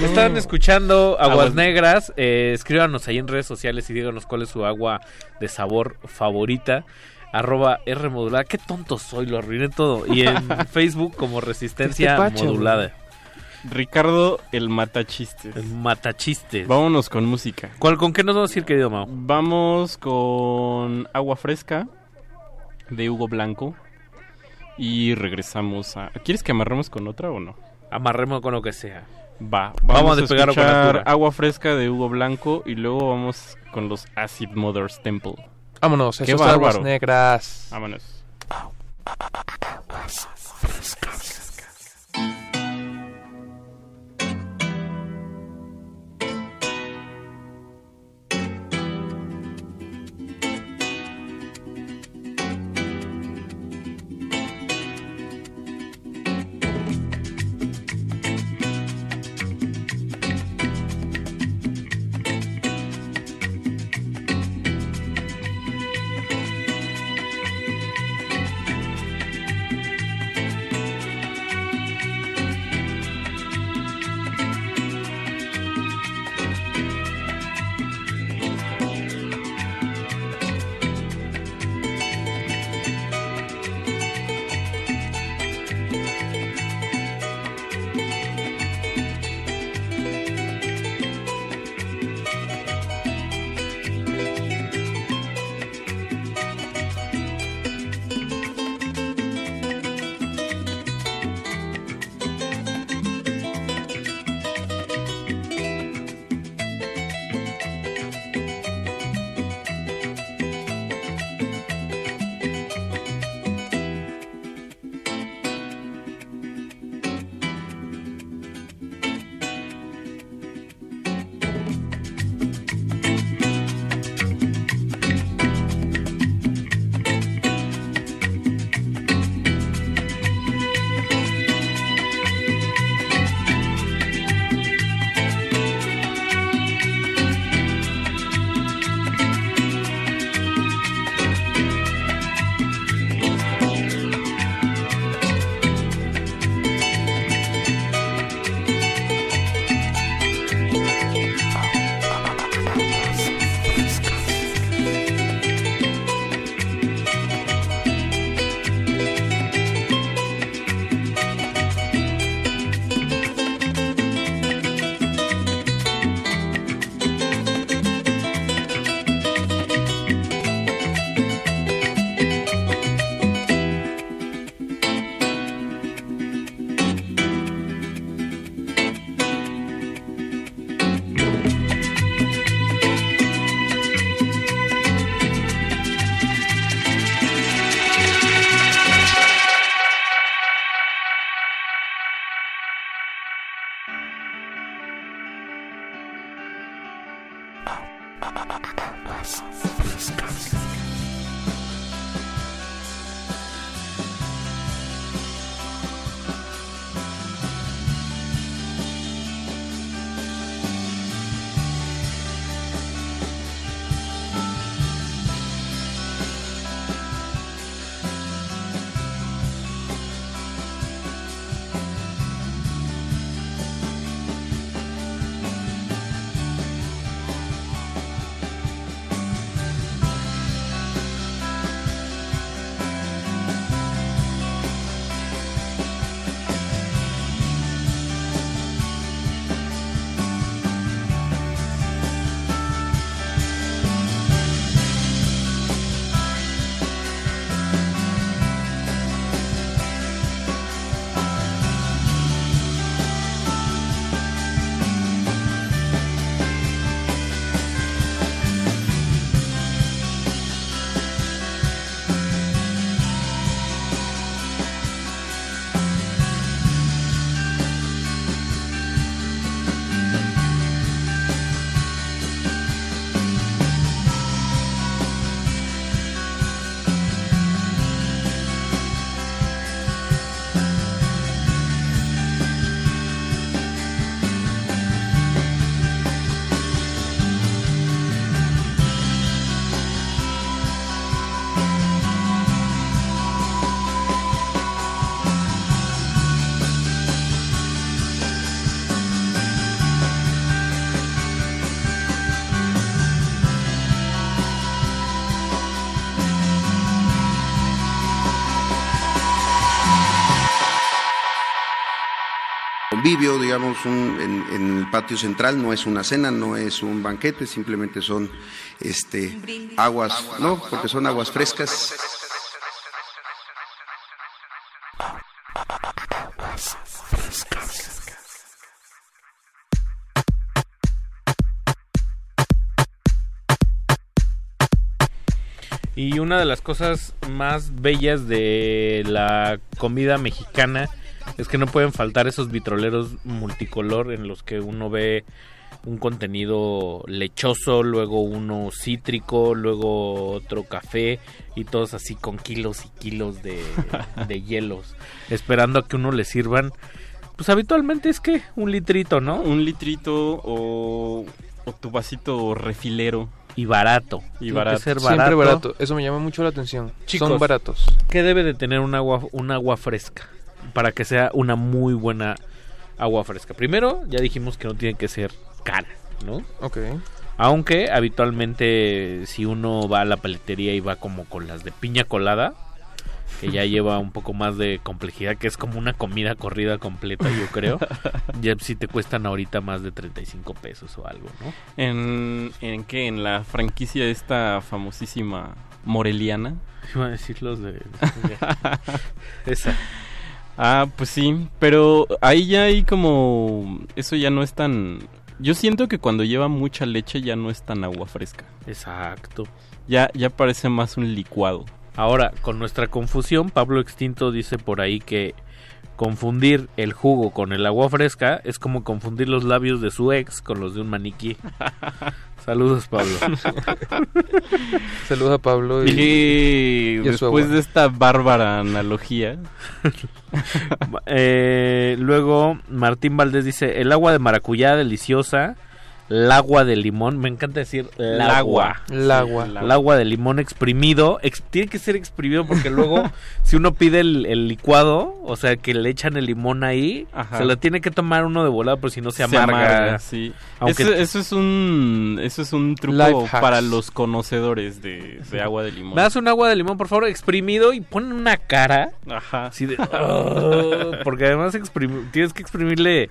Están escuchando Aguas Aguas- Negras. Eh, escríbanos ahí en redes sociales y díganos cuál es su agua de sabor favorita. Arroba R modulada. Qué tonto soy, lo arruiné todo. Y en Facebook como Resistencia Modulada. Ricardo, el matachistes. El matachistes. Vámonos con música. ¿Cuál, ¿Con qué nos vamos a ir, querido Mau? Vamos con Agua Fresca de Hugo Blanco. Y regresamos a... ¿Quieres que amarremos con otra o no? Amarremos con lo que sea. Va, Vamos vamos, a despegar con escuchar altura. Agua Fresca de Hugo Blanco y luego vamos con los Acid Mothers Temple. Vámonos, Qué eso es Aguas bárbaro. Negras. Vámonos. Thank convivio, digamos, un- en, en el patio central, no es una cena, no es un banquete, simplemente son este, aguas, no, porque son aguas frescas. Y una de las cosas más bellas de la comida mexicana es que no pueden faltar esos vitroleros multicolor en los que uno ve un contenido lechoso, luego uno cítrico, luego otro café y todos así con kilos y kilos de, de hielos, esperando a que uno le sirvan. Pues habitualmente es que un litrito, ¿no? Un litrito o, o tu vasito refilero. Y barato. Y Tiene barato. que ser Siempre barato. barato. Eso me llama mucho la atención. Chicos, Son baratos. ¿Qué debe de tener un agua, un agua fresca? Para que sea una muy buena agua fresca. Primero, ya dijimos que no tiene que ser cara, ¿no? Ok. Aunque habitualmente si uno va a la paletería y va como con las de piña colada, que ya lleva un poco más de complejidad, que es como una comida corrida completa, yo creo, ya si te cuestan ahorita más de 35 pesos o algo, ¿no? ¿En, en qué? ¿En la franquicia esta famosísima moreliana? Iba a decir los de... Esa. Ah, pues sí, pero ahí ya hay como... Eso ya no es tan... Yo siento que cuando lleva mucha leche ya no es tan agua fresca. Exacto. Ya, ya parece más un licuado. Ahora, con nuestra confusión, Pablo Extinto dice por ahí que confundir el jugo con el agua fresca es como confundir los labios de su ex con los de un maniquí. Saludos, Pablo. Saludos a Pablo y, Y después de esta bárbara analogía, Eh, luego, Martín Valdés dice: el agua de maracuyá deliciosa. El agua de limón, me encanta decir el agua. El agua. El agua de limón exprimido. ex- tiene que ser exprimido porque luego, si uno pide el, el licuado, o sea, que le echan el limón ahí, Ajá. se lo tiene que tomar uno de volada, porque si no se se amarga. amarga, sí. Aunque eso, eso es un eso es un truco para los conocedores de, de agua de limón. Me das un agua de limón, por favor, exprimido y ponen una cara. Ajá. Así de. "Oh", porque además exprim- tienes que exprimirle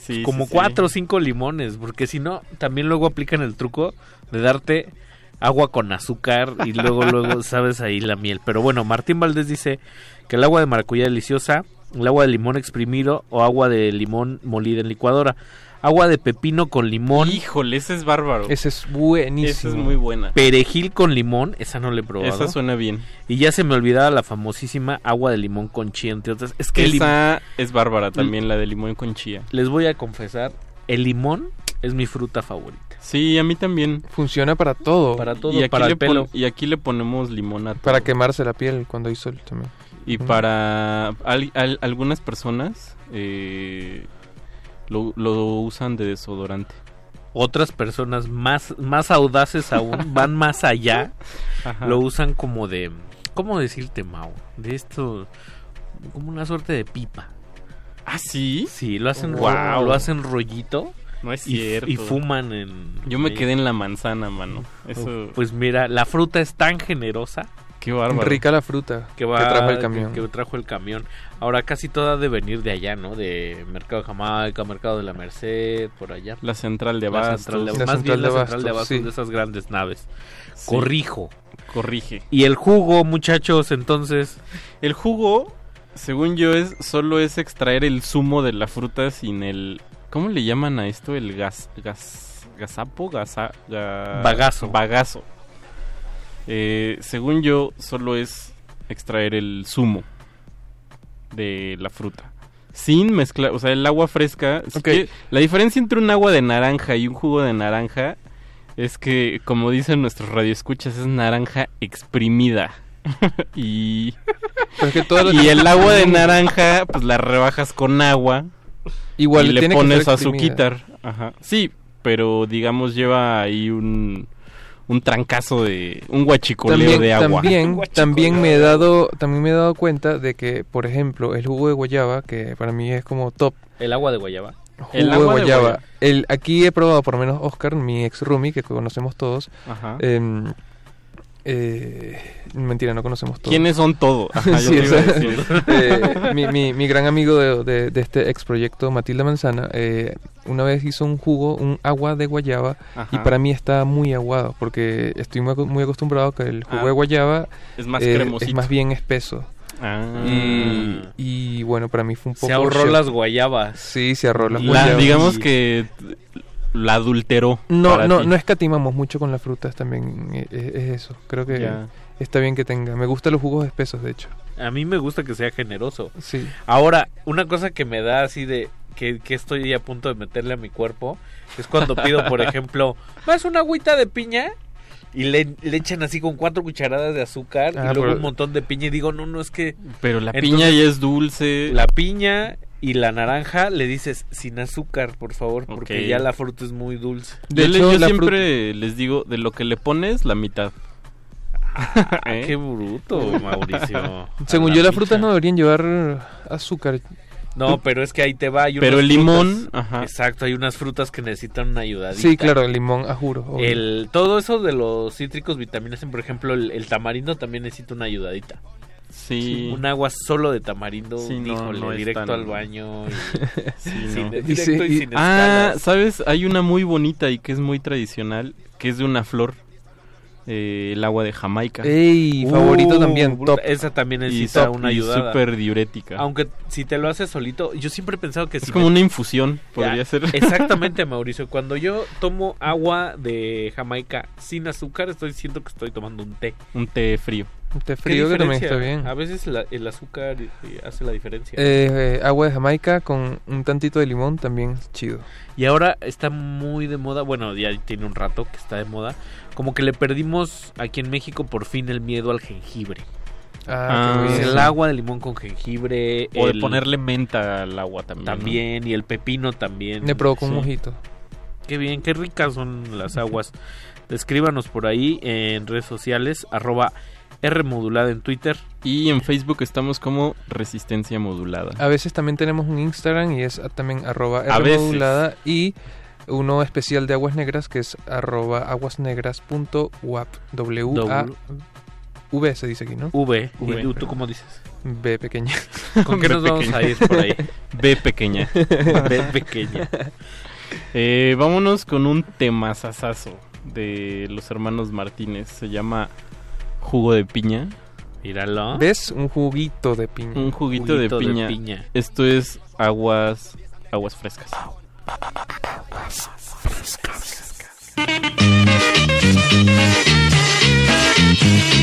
Sí, como sí, cuatro o cinco limones. Porque si no, también luego aplican el truco de darte agua con azúcar y luego, luego sabes ahí la miel. Pero bueno, Martín Valdés dice que el agua de maracuyá deliciosa, el agua de limón exprimido o agua de limón molida en licuadora. Agua de pepino con limón. Híjole, ese es bárbaro. Ese es buenísimo. Esa es muy buena. Perejil con limón, esa no le he probado. Esa suena bien. Y ya se me olvidaba la famosísima agua de limón con chía, entre otras. Es que Esa es bárbara también, la de limón con chía. les voy a confesar, el limón es mi fruta favorita. Sí, a mí también. Funciona para todo. Para todo, Y aquí, para le el pelo. y aquí le ponemos limón a Para quemarse la piel cuando hay sol también. Y para al- al- algunas personas eh, lo, lo usan de desodorante. Otras personas más, más audaces aún, van más allá, Ajá. lo usan como de, ¿cómo decirte, Mau? De esto, como una suerte de pipa. ¿Ah, sí? Sí, lo hacen, Guau. lo hacen rollito. No es y- cierto. Y, fuman en... Yo me quedé en la manzana, mano. Eso. Pues mira, la fruta es tan generosa. Qué bárbaro. Rica la fruta que, trajo el camión. Que, que trajo el camión. Ahora casi toda ha de venir de allá, ¿no? De Mercado de Jamaica, Mercado de la Merced, por allá. La central de La Bastos. central de- La más bien central la de central de Bastos, Bastos sí. de esas grandes naves. Sí. Corrijo. Corrige. Y el jugo, muchachos, entonces. El jugo, según yo, es solo es extraer el zumo de la fruta sin el. ¿Cómo le llaman a esto? El gas. gas gasapo, gasa, ga- Bagazo. Bagazo. Eh, según yo, solo es extraer el zumo de la fruta. Sin mezclar, o sea, el agua fresca. si Ok. que- La diferencia entre un agua de naranja y un jugo de naranja es que, como dicen nuestros radioescuchas, es naranja exprimida. y, todo y el agua de naranja, pues la rebajas con agua. Igual y le tiene pones. Ajá. Sí, pero digamos lleva ahí un, un trancazo de. un guachicoleo También, de agua. también, también me he dado, también me he dado cuenta de que, por ejemplo, el jugo de guayaba, que para mí es como top. El agua de guayaba. Jugo El de agua de guayaba. guayaba. El, aquí he probado, por lo menos Oscar, mi ex roomie, que conocemos todos. Ajá. em, eh, mentira, no conocemos todos. ¿Quiénes son todos? Sí. Eh, mi, mi- mi gran amigo de, de- de este ex proyecto, Matilda Manzana, eh, una vez hizo un jugo, un agua de guayaba, y para mí está muy aguado, porque estoy muy, aco- muy acostumbrado a que el jugo Ah, de guayaba es más eh, cremosito. es más bien espeso. Ah. Y, y bueno, para mí fue un poco... Se ahorró shock. las guayabas. Sí, se ahorró las La- guayabas. digamos que la adulteró. No, para no, ti. no escatimamos mucho con las frutas también, eh, es, es eso. Creo que Ya. está bien que tenga. Me gustan los jugos espesos, de hecho. A mí me gusta que sea generoso. Sí. Ahora, una cosa que me da así de que, que estoy a punto de meterle a mi cuerpo es cuando pido, por ejemplo, ¿más una agüita de piña? Y le, le echan así con cuatro cucharadas de azúcar Ah, y luego pero- un montón de piña y digo, no, no, es que... Pero la Entonces, piña ya es dulce. La piña y la naranja le dices sin azúcar, por favor, porque ya la fruta es muy dulce. De yo hecho, siempre les digo, de lo que le pones, la mitad. ¿Eh? Qué bruto, Mauricio. Según A yo, las frutas no deberían llevar azúcar. No, pero es que ahí te va. hay Pero el limón, frutas- ajá. Exacto, hay unas frutas que necesitan una ayudadita. Sí, claro, el limón, a juro. obvio. El, todo eso de los cítricos, vitaminas, por ejemplo, el, el tamarindo también necesita una ayudadita. Sí. Un agua solo de tamarindo, Sí, no, directo tan- al baño. y- Sí, sin- no. directo Y sí, y, y- sin Ah, escalas. ¿sabes? Hay una muy bonita y que es muy tradicional, que es de una flor, eh, el agua de Jamaica. Ey, favorito Uh, también, bruta- top. Esa también y necesita top- una y ayudada. súper diurética. Aunque si te lo haces solito, yo siempre he pensado que es si como me- una infusión, Ya, podría ser. Exactamente, Mauricio. Cuando yo tomo agua de Jamaica sin azúcar, estoy siento que estoy tomando un té. Un té frío. Un té ¿Qué frío que también está bien. A veces la- el azúcar eh, hace la diferencia. Eh, eh, agua de Jamaica con un tantito de limón también chido. Y ahora está muy de moda, bueno, ya tiene un rato que está de moda, como que le perdimos aquí en México por fin el miedo al jengibre. Ah, Ah. El agua de limón con jengibre, O de ponerle menta al agua también. ¿no? también y el pepino también. Me provoca un mojito. Qué bien, qué ricas son las aguas. Escríbanos por ahí en redes sociales, arroba R modulada en Twitter. Y en Facebook estamos como Resistencia Modulada. A veces también tenemos un Instagram y es también arroba. Rmodulada y uno especial de aguas negras que es arroba aguasnegras.wap w a v se dice aquí, ¿no? V. V. ¿Y tú, tú cómo dices? B pequeña. ¿Con qué B nos vamos a ir por ahí? B pequeña. B pequeña. Eh, vámonos con un temazazazo de los hermanos Martínez. Se llama Jugo de Piña. Míralo. ¿Ves? Un juguito de piña. Un juguito, Juguito de, de piña. piña. Esto es aguas, aguas frescas. Thank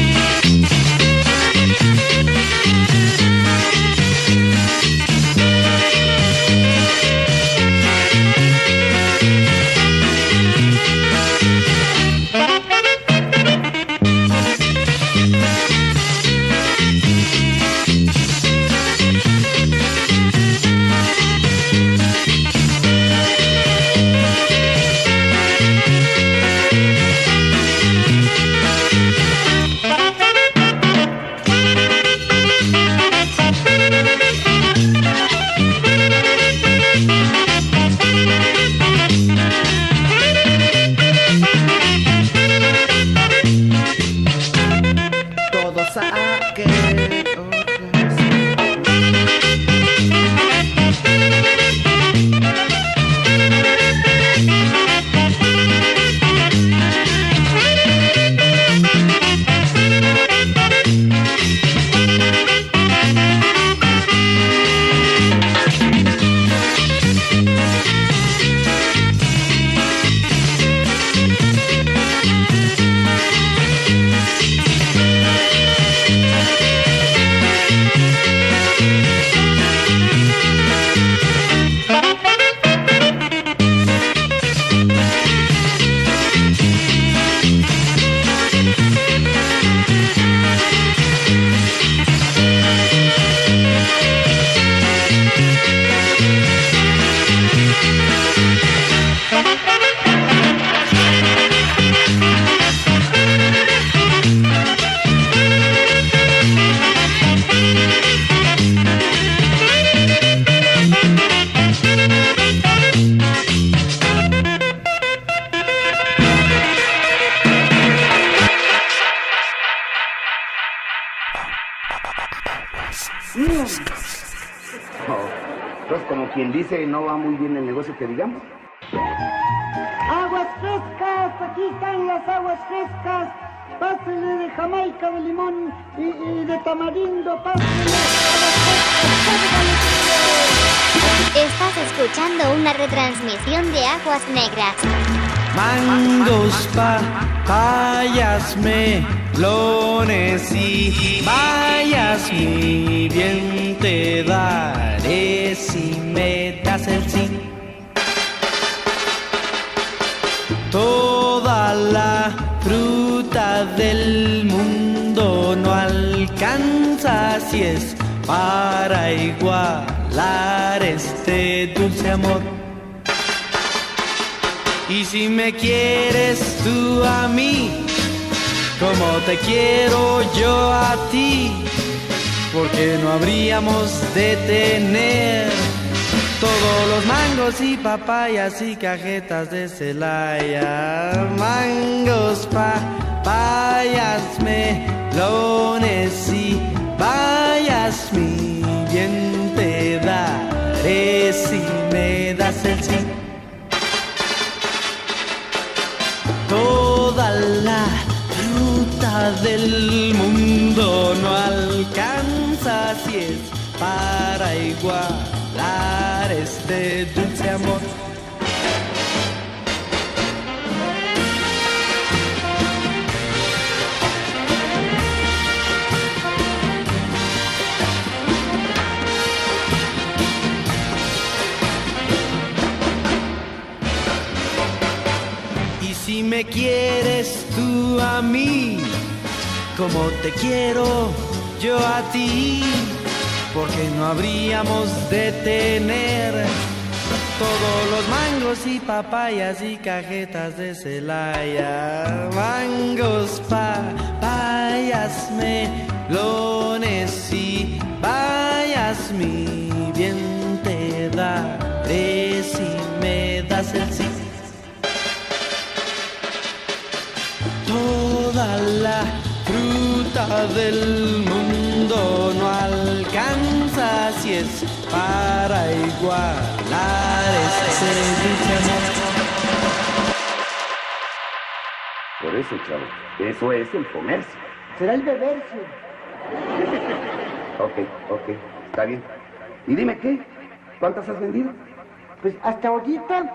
dice no va muy bien el negocio que digamos. Aguas frescas, aquí están las aguas frescas. Pásele de Jamaica, de limón y, y de tamarindo, pásele. Estás escuchando una retransmisión de Aguas Negras. Mangos, papayas, melones y bayas, mi bien te daré si me das el sí. Toda la fruta del mundo no alcanza si es para igualar este dulce amor. Y si me quieres tú a mí, como te quiero yo a ti, porque no habríamos de tener todos los mangos y papayas y cajetas de Celaya. Mangos, papayas, melones y bayas, mi bien te daré si me das el sí. Toda la del mundo no alcanza si es para igualar este dulce amor. Y si me quieres tú a mí, como te quiero yo a ti, porque no habríamos de tener todos los mangos y papayas y cajetas de Celaya. Mangos, papayas, melones y bayas, mi bien te daré si me das el sí. Toda la fruta del mundo no alcanza si es para igualar ese amor. Por eso, chavo, eso es el comercio. Será el bebercio. Ok, ok, está bien. Y dime qué, ¿cuántas has vendido? Pues hasta ahorita,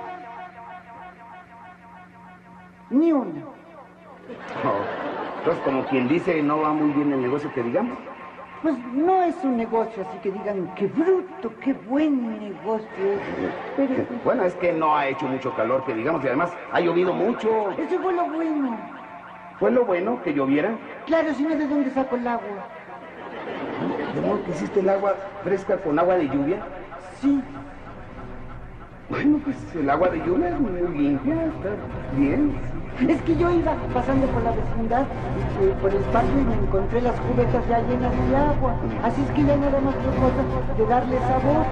ni una. Oh, Entonces, como quien dice, no va muy bien el negocio que digamos. Pues no es un negocio así que digan, qué bruto, qué buen negocio es. Pero Bueno, es que no ha hecho mucho calor, que digamos, y además ha llovido mucho. eso fue lo bueno. ¿Fue lo bueno que lloviera? Claro, si no, ¿de dónde saco el agua? ¿De modo que hiciste el agua fresca con agua de lluvia? Sí. Bueno, pues el agua de lluvia es muy limpia, está bien. Es que yo iba pasando por la vecindad, eh, por el patio y me encontré las cubetas ya llenas de agua. Así es que ya nada más fue cosa de darle sabor.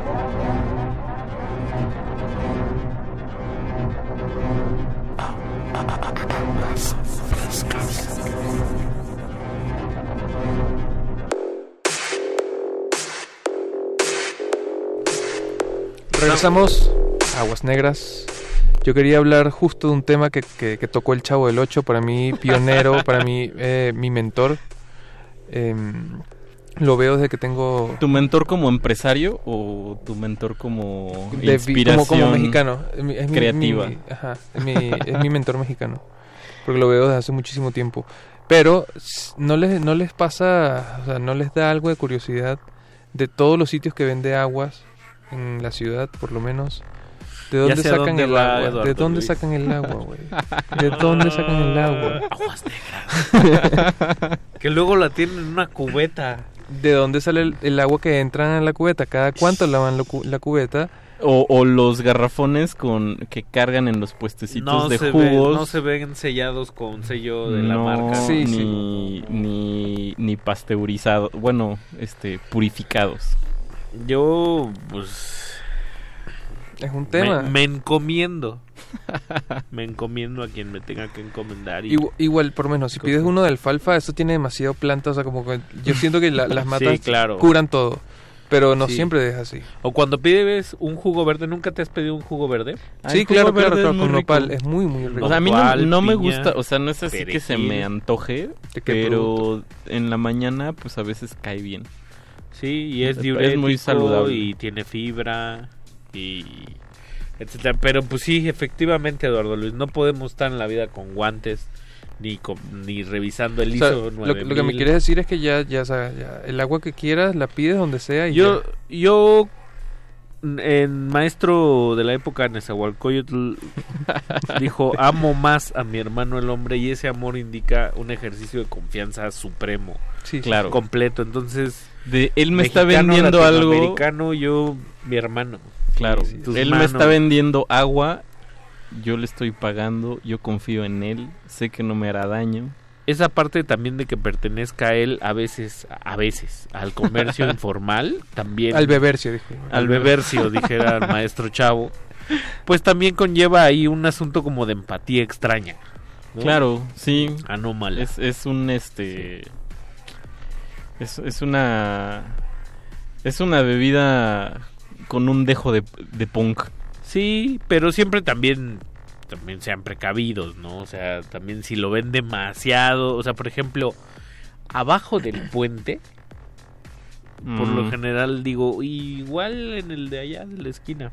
Regresamos Aguas Negras. Yo quería hablar justo de un tema que, que- que tocó el Chavo del 8, para mí pionero, para mí eh, mi mentor. Em, lo veo desde que tengo... ¿Tu mentor como empresario o tu mentor como de inspiración como, como mexicano. Es mi- creativa? mi- ajá, es mi, es mi mentor mexicano. Porque lo veo desde hace muchísimo tiempo. Pero no les, no les pasa, o sea, no les da algo de curiosidad de todos los sitios que vende aguas en la ciudad, por lo menos. ¿De dónde sacan el agua? ¿De dónde Luis. sacan el agua, güey? ¿De dónde sacan el agua? Aguas negras. que luego la tienen en una cubeta. ¿De dónde sale el, el agua que entra en la cubeta? ¿Cada cuánto lavan cu- la cubeta? O, o los garrafones con que cargan en los puestecitos No de se, ve- jugos. no se ven sellados con sello de la marca. ni, ni, ni pasteurizados, bueno, este, purificados. Yo, pues... Es un tema. Me, me encomiendo. me encomiendo a quien me tenga que encomendar. Y, Igu- Igual, por lo menos, si pides uno de alfalfa, eso tiene demasiado planta, o sea, como que yo siento que la- las matas Sí, claro. curan todo. Pero no Sí. siempre es así. O cuando pides un jugo verde, ¿nunca te has pedido un jugo verde? Sí, claro, claro, claro, con nopal. Es muy, muy rico. O sea, a mí no, no me gusta, o sea, no es así que se me perejil. antoje, ¿De qué pero en la mañana pues a veces cae bien. Sí, y es Es diurético muy saludable. y tiene fibra y etcétera. Pero pues sí, efectivamente, Eduardo Luis, no podemos estar en la vida con guantes ni con, ni revisando el O sea, ISO lo, lo que me 9000. quieres decir es que ya, ya, sabes, ya, el agua que quieras la pides donde sea y Yo, ya. yo, en maestro de la época Nezahualcóyotl, dijo, amo más a mi hermano el hombre y ese amor indica un ejercicio de confianza supremo. Sí, Claro. Completo. Entonces, De él me está vendiendo algo. latinoamericano, yo, mi hermano. Claro, Sí, él me está vendiendo agua, yo le estoy pagando, yo confío en él, sé que no me hará daño. Esa parte también de que pertenezca a él a veces, a veces, al comercio informal, también. Al bebercio, dijo. Al bebercio, dijera el maestro Chavo. Pues también conlleva ahí un asunto como de empatía extraña. ¿no? Claro, sí. Anómala. Es, es un este. Es, es una. Es una bebida con un dejo de, de punk. Sí, pero siempre también también sean precavidos, ¿no? O sea, también si lo ven demasiado, o sea, por ejemplo, abajo del puente, por lo Mm. general digo, igual en el de allá de la esquina.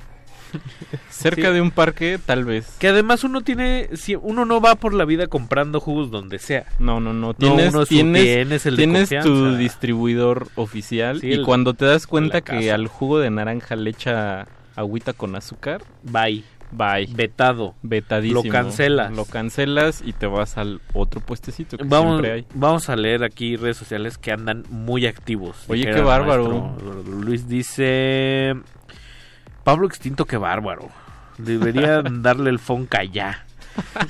Cerca Sí. de un parque, tal vez. Que además uno tiene, si uno no va por la vida comprando jugos donde sea. No, no, no. Tienes, uno es- tienes, tienes el de tienes tu distribuidor oficial Sí, y el- cuando te das cuenta que al jugo de naranja le echa agüita con azúcar, Bye. bye. Vetado. Vetadísimo. Lo cancelas. Lo cancelas y te vas al otro puestecito que Vamos, siempre hay. vamos a leer aquí redes sociales que andan muy activos. Oye, qué bárbaro. Luis dice... Pablo Extinto, qué bárbaro. Deberían darle el fonca ya.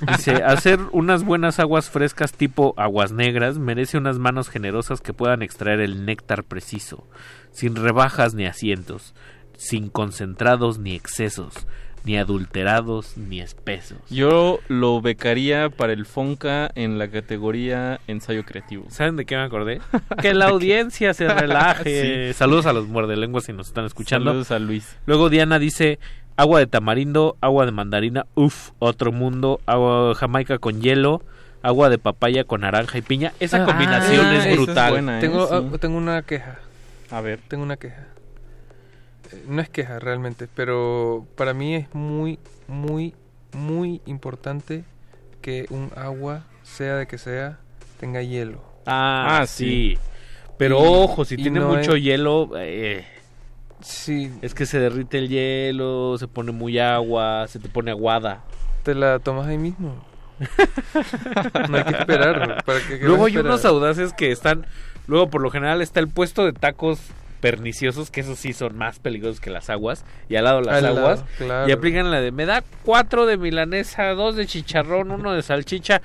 Dice, hacer unas buenas aguas frescas tipo aguas negras merece unas manos generosas que puedan extraer el néctar preciso, sin rebajas ni asientos, sin concentrados ni excesos, ni adulterados ni espesos. Yo lo becaría para el Fonca en la categoría ensayo creativo. ¿Saben de qué me acordé? Que la audiencia se relaje. Saludos a los muerdelenguas si nos están escuchando. Saludos a Luis. Luego Diana dice agua de tamarindo, agua de mandarina, uff, otro mundo, agua de jamaica con hielo, agua de papaya con naranja y piña. Esa Ah, combinación esa es es brutal. buena, ¿eh? Tengo, Sí. ah, tengo una queja. A ver. Tengo una queja. No es queja realmente, pero para mí es muy, muy, muy importante que un agua, sea de que sea, tenga hielo. Ah, Ah, sí. sí. Pero Y- ojo, si tiene no mucho es- hielo, eh, Sí, es que se derrite el hielo, se pone muy agua, se te pone aguada. te la tomas ahí mismo. no hay que esperar. ¿para qué Luego hay unos audaces que están. Luego, por lo general, está el puesto de tacos perniciosos, que esos sí son más peligrosos que las aguas. Y al lado las Al lado, aguas. claro. Y aplican la de: me da cuatro de milanesa, dos de chicharrón, uno de salchicha.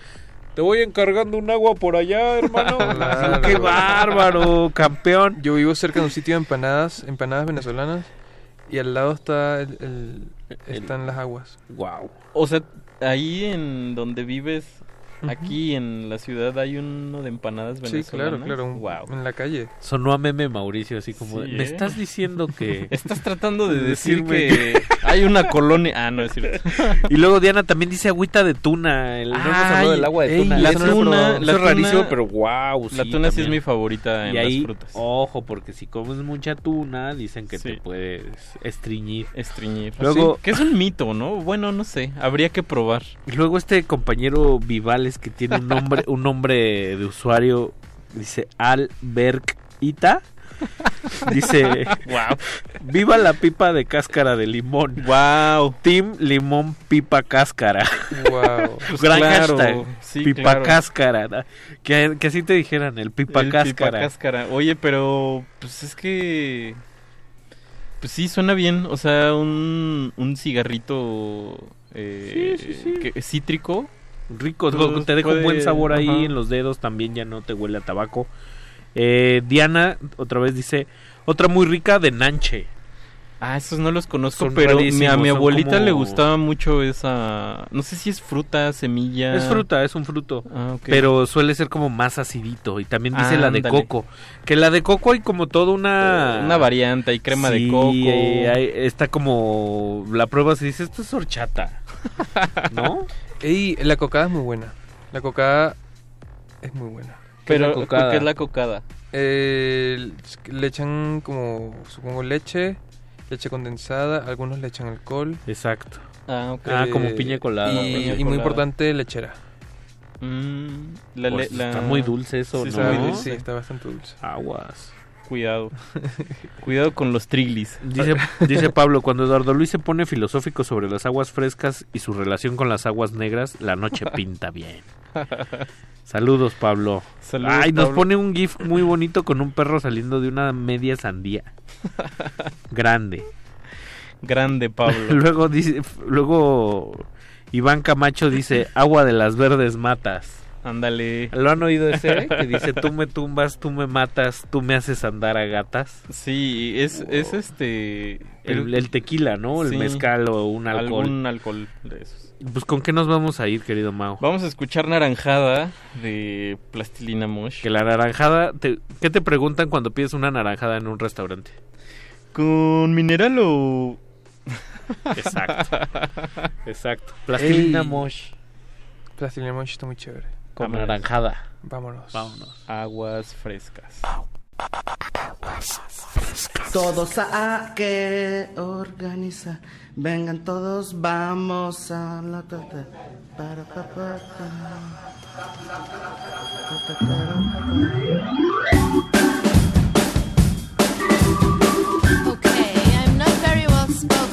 Te voy encargando un agua por allá, hermano. Claro. ¡Qué bárbaro, campeón! Yo vivo cerca de un sitio de empanadas, empanadas venezolanas, y al lado está el, el- están las aguas. Wow. O sea, ahí en donde vives, aquí en la ciudad, hay uno de empanadas Sí, claro, claro, un- Wow. en la calle. Sonó a meme Mauricio, así como: Sí, ¿Me ¿eh? estás diciendo que.? Estás tratando de de decir decirme que hay una colonia. Ah, no es cierto. Y luego Diana también dice agüita de tuna. El, no hemos hablado Ay, del agua de ey, tuna. la no lo he tuna- probado. la Eso es tuna- rarísimo, pero wow. La tuna sí es mi favorita en Y ahí, las frutas. ojo, porque si comes mucha tuna, dicen que Sí. te puedes estreñir. Estreñir. Luego- Sí, que es un mito, ¿no? Bueno, no sé. Habría que probar. Y luego este compañero Que tiene un nombre, un nombre de usuario, dice Albergita. Dice, Wow. viva la pipa de cáscara de limón. Wow. Team limón pipa cáscara. Wow. Gran claro, hashtag. sí, pipa claro. cáscara. Que, que así te dijeran, el pipa El cáscara. pipacáscara. Oye, pero pues es que pues sí suena bien, o sea, un, un cigarrito eh, Sí, sí, cítrico. Rico, te deja un buen puede- sabor ahí ajá. en los dedos, también ya no te huele a tabaco. Eh, Diana otra vez dice, otra muy rica de nanche. Ah, esos no los conozco, Son pero mi- a mi abuelita le gustaba mucho esa... No sé si es fruta, semilla... Es fruta, es un fruto. Ah, ok. Pero suele ser como más acidito. Y también dice la de Ándale. coco. Que la de coco hay como toda una... Una variante, hay crema de coco. eh, hay- está como... La prueba se dice, esto es horchata. ¿No? Y la cocada es muy buena. La cocada es muy buena. ¿Qué es la Pero, cocada? ¿qué es la cocada? Eh, le echan como, supongo, leche, leche condensada, algunos le echan alcohol. Exacto. Ah, ok. Ah, como piña colada. Y, Piña y muy importante, lechera. Mm, la- Pues la- está muy dulce eso, Sí, ¿no? está muy dulce. Sí, está bastante dulce. Aguas. Cuidado. Cuidado con los triglis. Dice, dice Pablo, cuando Eduardo Luis se pone filosófico sobre las aguas frescas y su relación con las aguas negras, la noche pinta bien. Saludos, Pablo. Saludos, Ay, nos Pablo. pone un gif muy bonito con un perro saliendo de una media sandía. Grande. Grande, Pablo. luego dice, luego Iván Camacho dice, agua de las verdes matas. Ándale. ¿Lo han oído ese? Que dice, tú me tumbas, tú me matas, tú me haces andar a gatas. Sí, es, es este... El, el tequila, ¿no? El Sí. mezcal o un alcohol. Algún alcohol de esos. Pues con qué nos vamos a ir, querido Mao. Vamos a escuchar Naranjada de Plastilina Mosh. Que la naranjada, te- ¿qué te preguntan cuando pides una naranjada en un restaurante? ¿Con mineral o...? Exacto. Exacto. Plastilina Ey. Mosh. Plastilina Mosh está muy chévere. Con naranjada. Vámonos. Vámonos. Aguas frescas. Todos a que organiza. Vengan todos, vamos a la ta- ta- para pa- pa- ta. Ta- ta- Okay, I'm not very well spoken,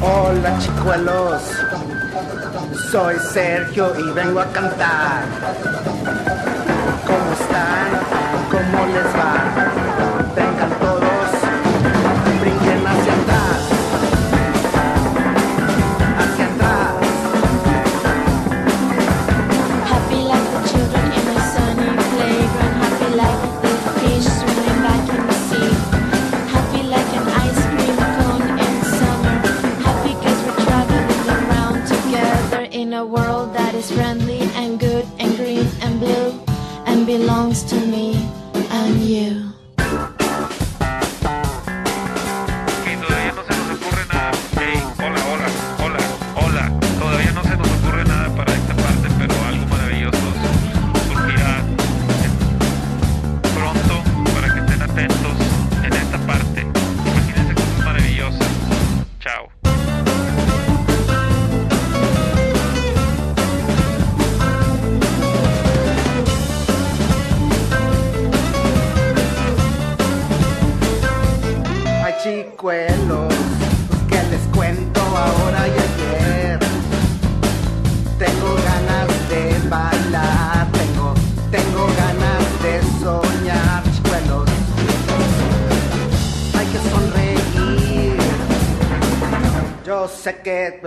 Hola chicuelos, soy Sergio y vengo a cantar. ¿Cómo están? Is friendly and good and green and blue and belongs to me and you. Chicuelos, que les cuento ahora y ayer. Tengo ganas de bailar, tengo, tengo ganas de soñar, chicuelos. Hay que sonreír. Yo sé que...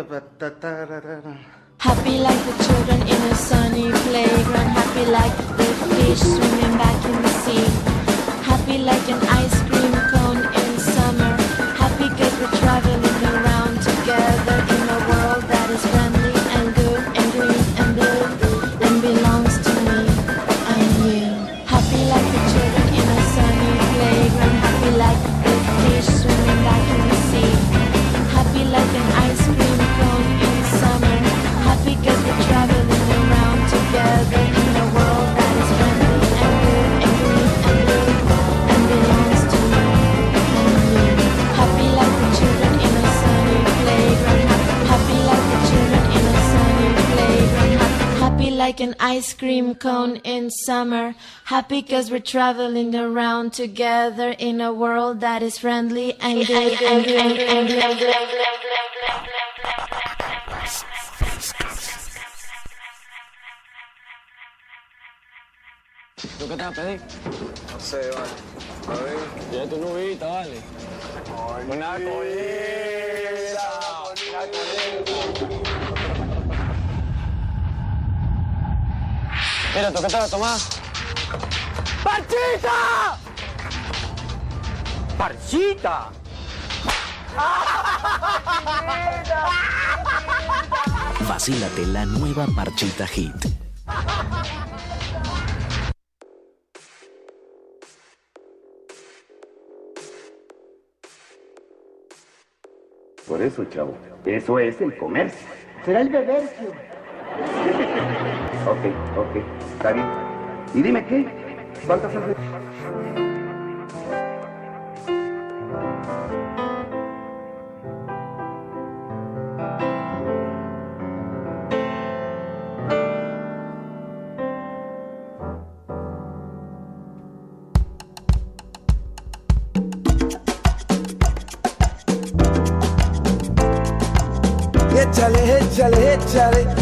Happy like the children in a sunny playground. Happy like the fish swimming back in the sea. Happy like an ice cream cone. Cause we're traveling around together in a world that is friendly like an ice cream cone in summer. Happy cause we're traveling around together in a world that is friendly and good and green and blue. ¿Tú qué a pedir? No sé, vale. A ver. Ya tu nubita, vale. Una ¿tú qué te vas a tomar? ¡Parchita! ¡Parchita! Vacílate la nueva Marchita Hit. Por eso, chavo, eso es el comercio. Será el bebercio. Ok, ok, está bien. Y dime qué, ¿cuántas haces? Échale, échale, échale.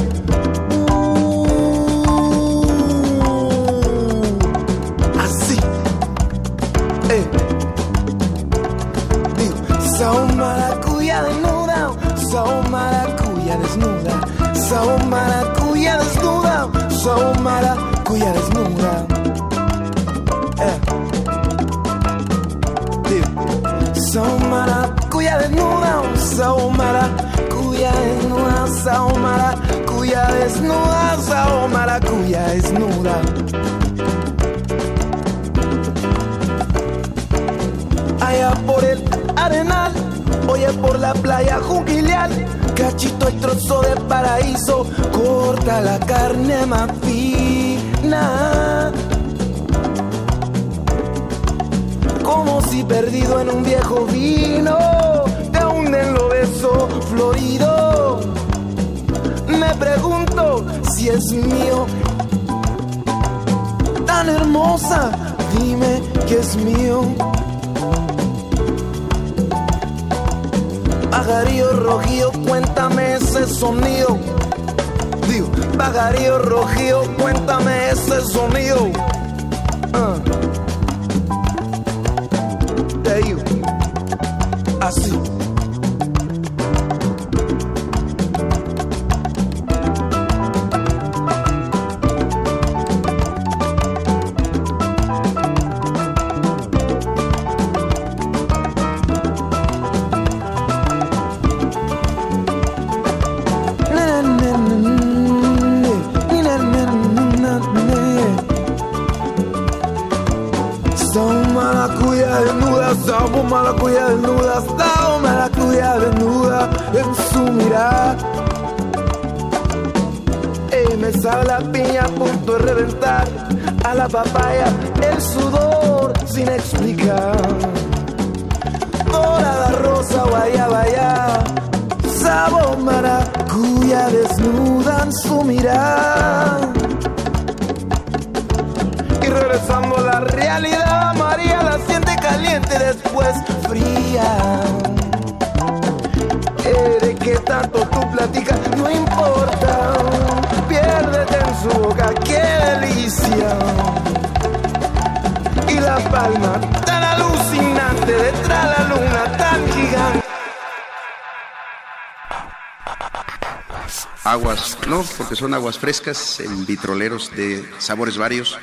Son aguas frescas en vitroleros de sabores varios.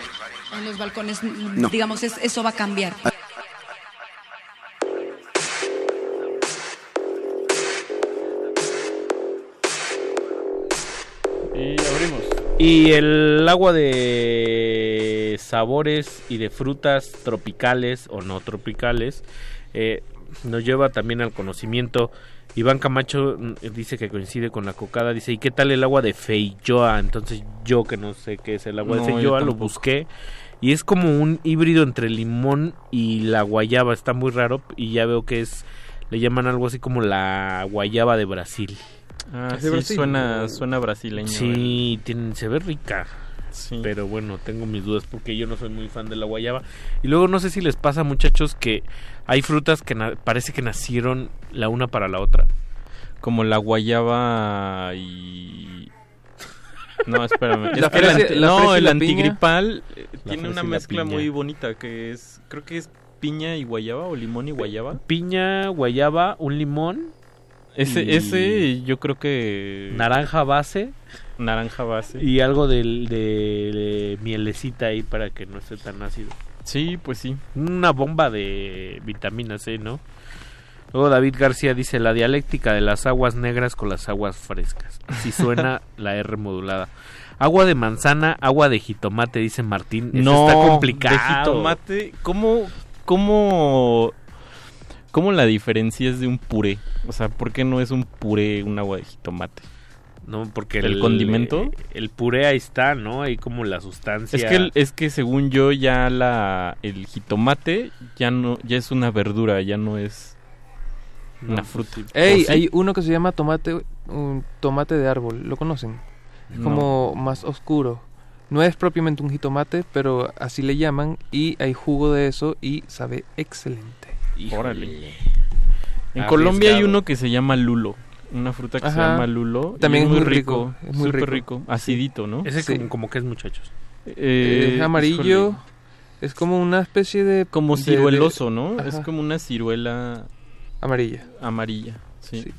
En los balcones, No. digamos, es- eso va a cambiar. Y abrimos. Y el agua de sabores y de frutas tropicales o no tropicales eh, nos lleva también al conocimiento. Iván Camacho mm, dice que coincide con la cocada. Dice, ¿y qué tal el agua de Feijoa? Entonces yo que no sé qué es el agua No, de Feijoa lo busqué. Y es como un híbrido entre limón y la guayaba. Está muy raro y ya veo que es... Le llaman algo así como la guayaba de Brasil. Ah, ¿Es de sí, Brasil? suena, suena brasileño. Sí, tiene- se ve rica. Sí. Pero bueno, tengo mis dudas porque yo no soy muy fan de la guayaba. Y luego no sé si les pasa, muchachos, que hay frutas que parece que nacieron la una para la otra. Como la guayaba y... No, espérame. Es La que el fresa- anti- la no, el antigripal eh, tiene una mezcla muy bonita que es, creo que es piña y guayaba o limón y guayaba. Piña, guayaba, un limón. Ese, y ese yo creo que Naranja base. naranja base. Y algo del- de, de mielecita ahí para que no esté tan ácido. Sí, pues sí. Una bomba de vitamina C, ¿no? Luego David García dice la dialéctica de las aguas negras con las aguas frescas. Así suena la R modulada. Agua de manzana, agua de jitomate, dice Martín. Eso no, está complicado. De jitomate, ¿cómo, cómo, cómo la diferencia es de un puré? O sea, ¿por qué no es un puré un agua de jitomate? No, porque ¿El condimento? eh, El puré ahí está, ¿no? Ahí como la sustancia. Es que el- es que según yo ya la el jitomate ya no ya es una verdura, ya no es una fruta. Ey, ¿O sí? hay uno que se llama tomate, un tomate de árbol, ¿lo conocen? Es No. como más oscuro. No es propiamente un jitomate, pero así le llaman y hay jugo de eso y sabe excelente. Órale. En Colombia hay uno que se llama lulo, una fruta que se llama lulo. También es muy rico, es muy súper rico. acidito, ¿no? Ese Sí. como, como que es, muchachos. Eh, es amarillo, híjole. es como una especie de... como cirueloso, de- ¿no? Ajá. Es como una ciruela Amarilla. amarilla, sí. Sí.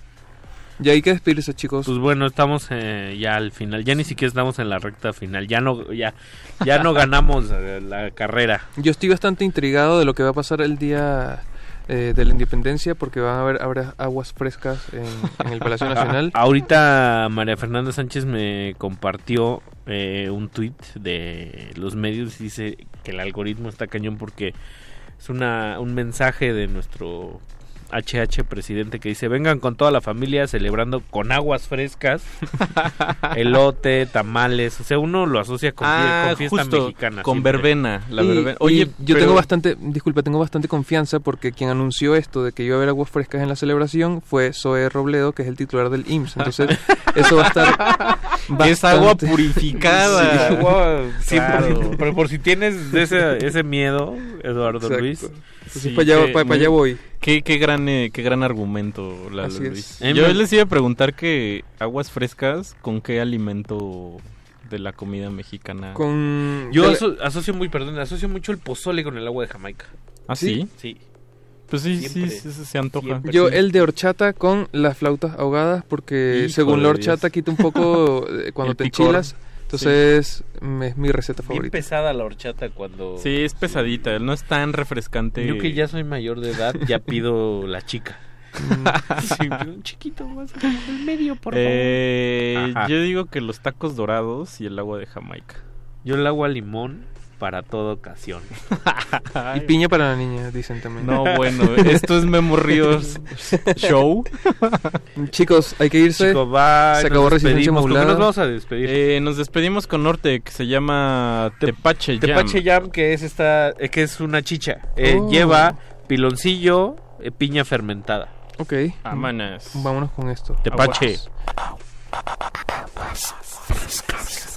Ya hay que despedirse, chicos. Pues bueno, estamos eh, ya al final. Ya ni siquiera estamos en la recta final. Ya no, ya, ya no ganamos eh, la carrera. Yo estoy bastante intrigado de lo que va a pasar el día eh, de la independencia porque van a haber habrá aguas frescas en, en el Palacio Nacional. Ahorita María Fernanda Sánchez me compartió eh, un tweet de los medios y dice que el algoritmo está cañón porque es una un mensaje de nuestro HH presidente que dice vengan con toda la familia celebrando con aguas frescas, elote, tamales, o sea uno lo asocia con, Ah, con fiesta justo, mexicana. con siempre. verbena, la Y- verbena. y Oye, yo pero- tengo bastante, disculpa, tengo bastante confianza porque quien anunció esto de que iba a haber aguas frescas en la celebración fue Zoe Robledo, que es el titular del IMSS. Entonces, eso va a estar Es agua purificada. Sí, agua, sí, Claro. por- pero por si tienes de ese, ese miedo, Eduardo Exacto. Luis. Entonces, para allá- que para- para allá muy- voy. Qué, qué gran, eh, qué gran argumento, Lalo Así. Luis. Eh, Yo les iba a preguntar que aguas frescas, ¿con qué alimento de la comida mexicana? Con... Yo aso- asocio muy, perdón, asocio mucho el pozole con el agua de Jamaica. ¿Ah, sí? Sí. Pues sí, sí, Siempre, sí, sí, se antoja. siempre. Yo Sí. el de horchata con las flautas ahogadas porque según la horchata Dios. quita un poco eh, cuando El te picor. enchilas. Entonces me- es mi receta Bien favorita. pesada la horchata cuando... Sí, es pesadita, no es tan refrescante. Yo que ya soy mayor de edad, ya pido la chica. sí, un chiquito más el medio, por favor. Eh, yo digo que los tacos dorados y el agua de Jamaica. Yo el agua limón para toda ocasión. Y piña para la niña, dicen también. No, bueno, esto es Memo Ríos Show. Chicos, hay que irse. Chico, bye, Se acabó Resistencia despedimos. ¿Con qué Modulada. nos vamos a despedir? Eh, nos despedimos con Norte, que se llama Tepache Jam. Tepache Jam, que es esta, eh, que es una chicha. Eh, Oh. Lleva piloncillo, eh, piña fermentada. Ok. Vámonos. Vámonos con esto. Tepache. Thank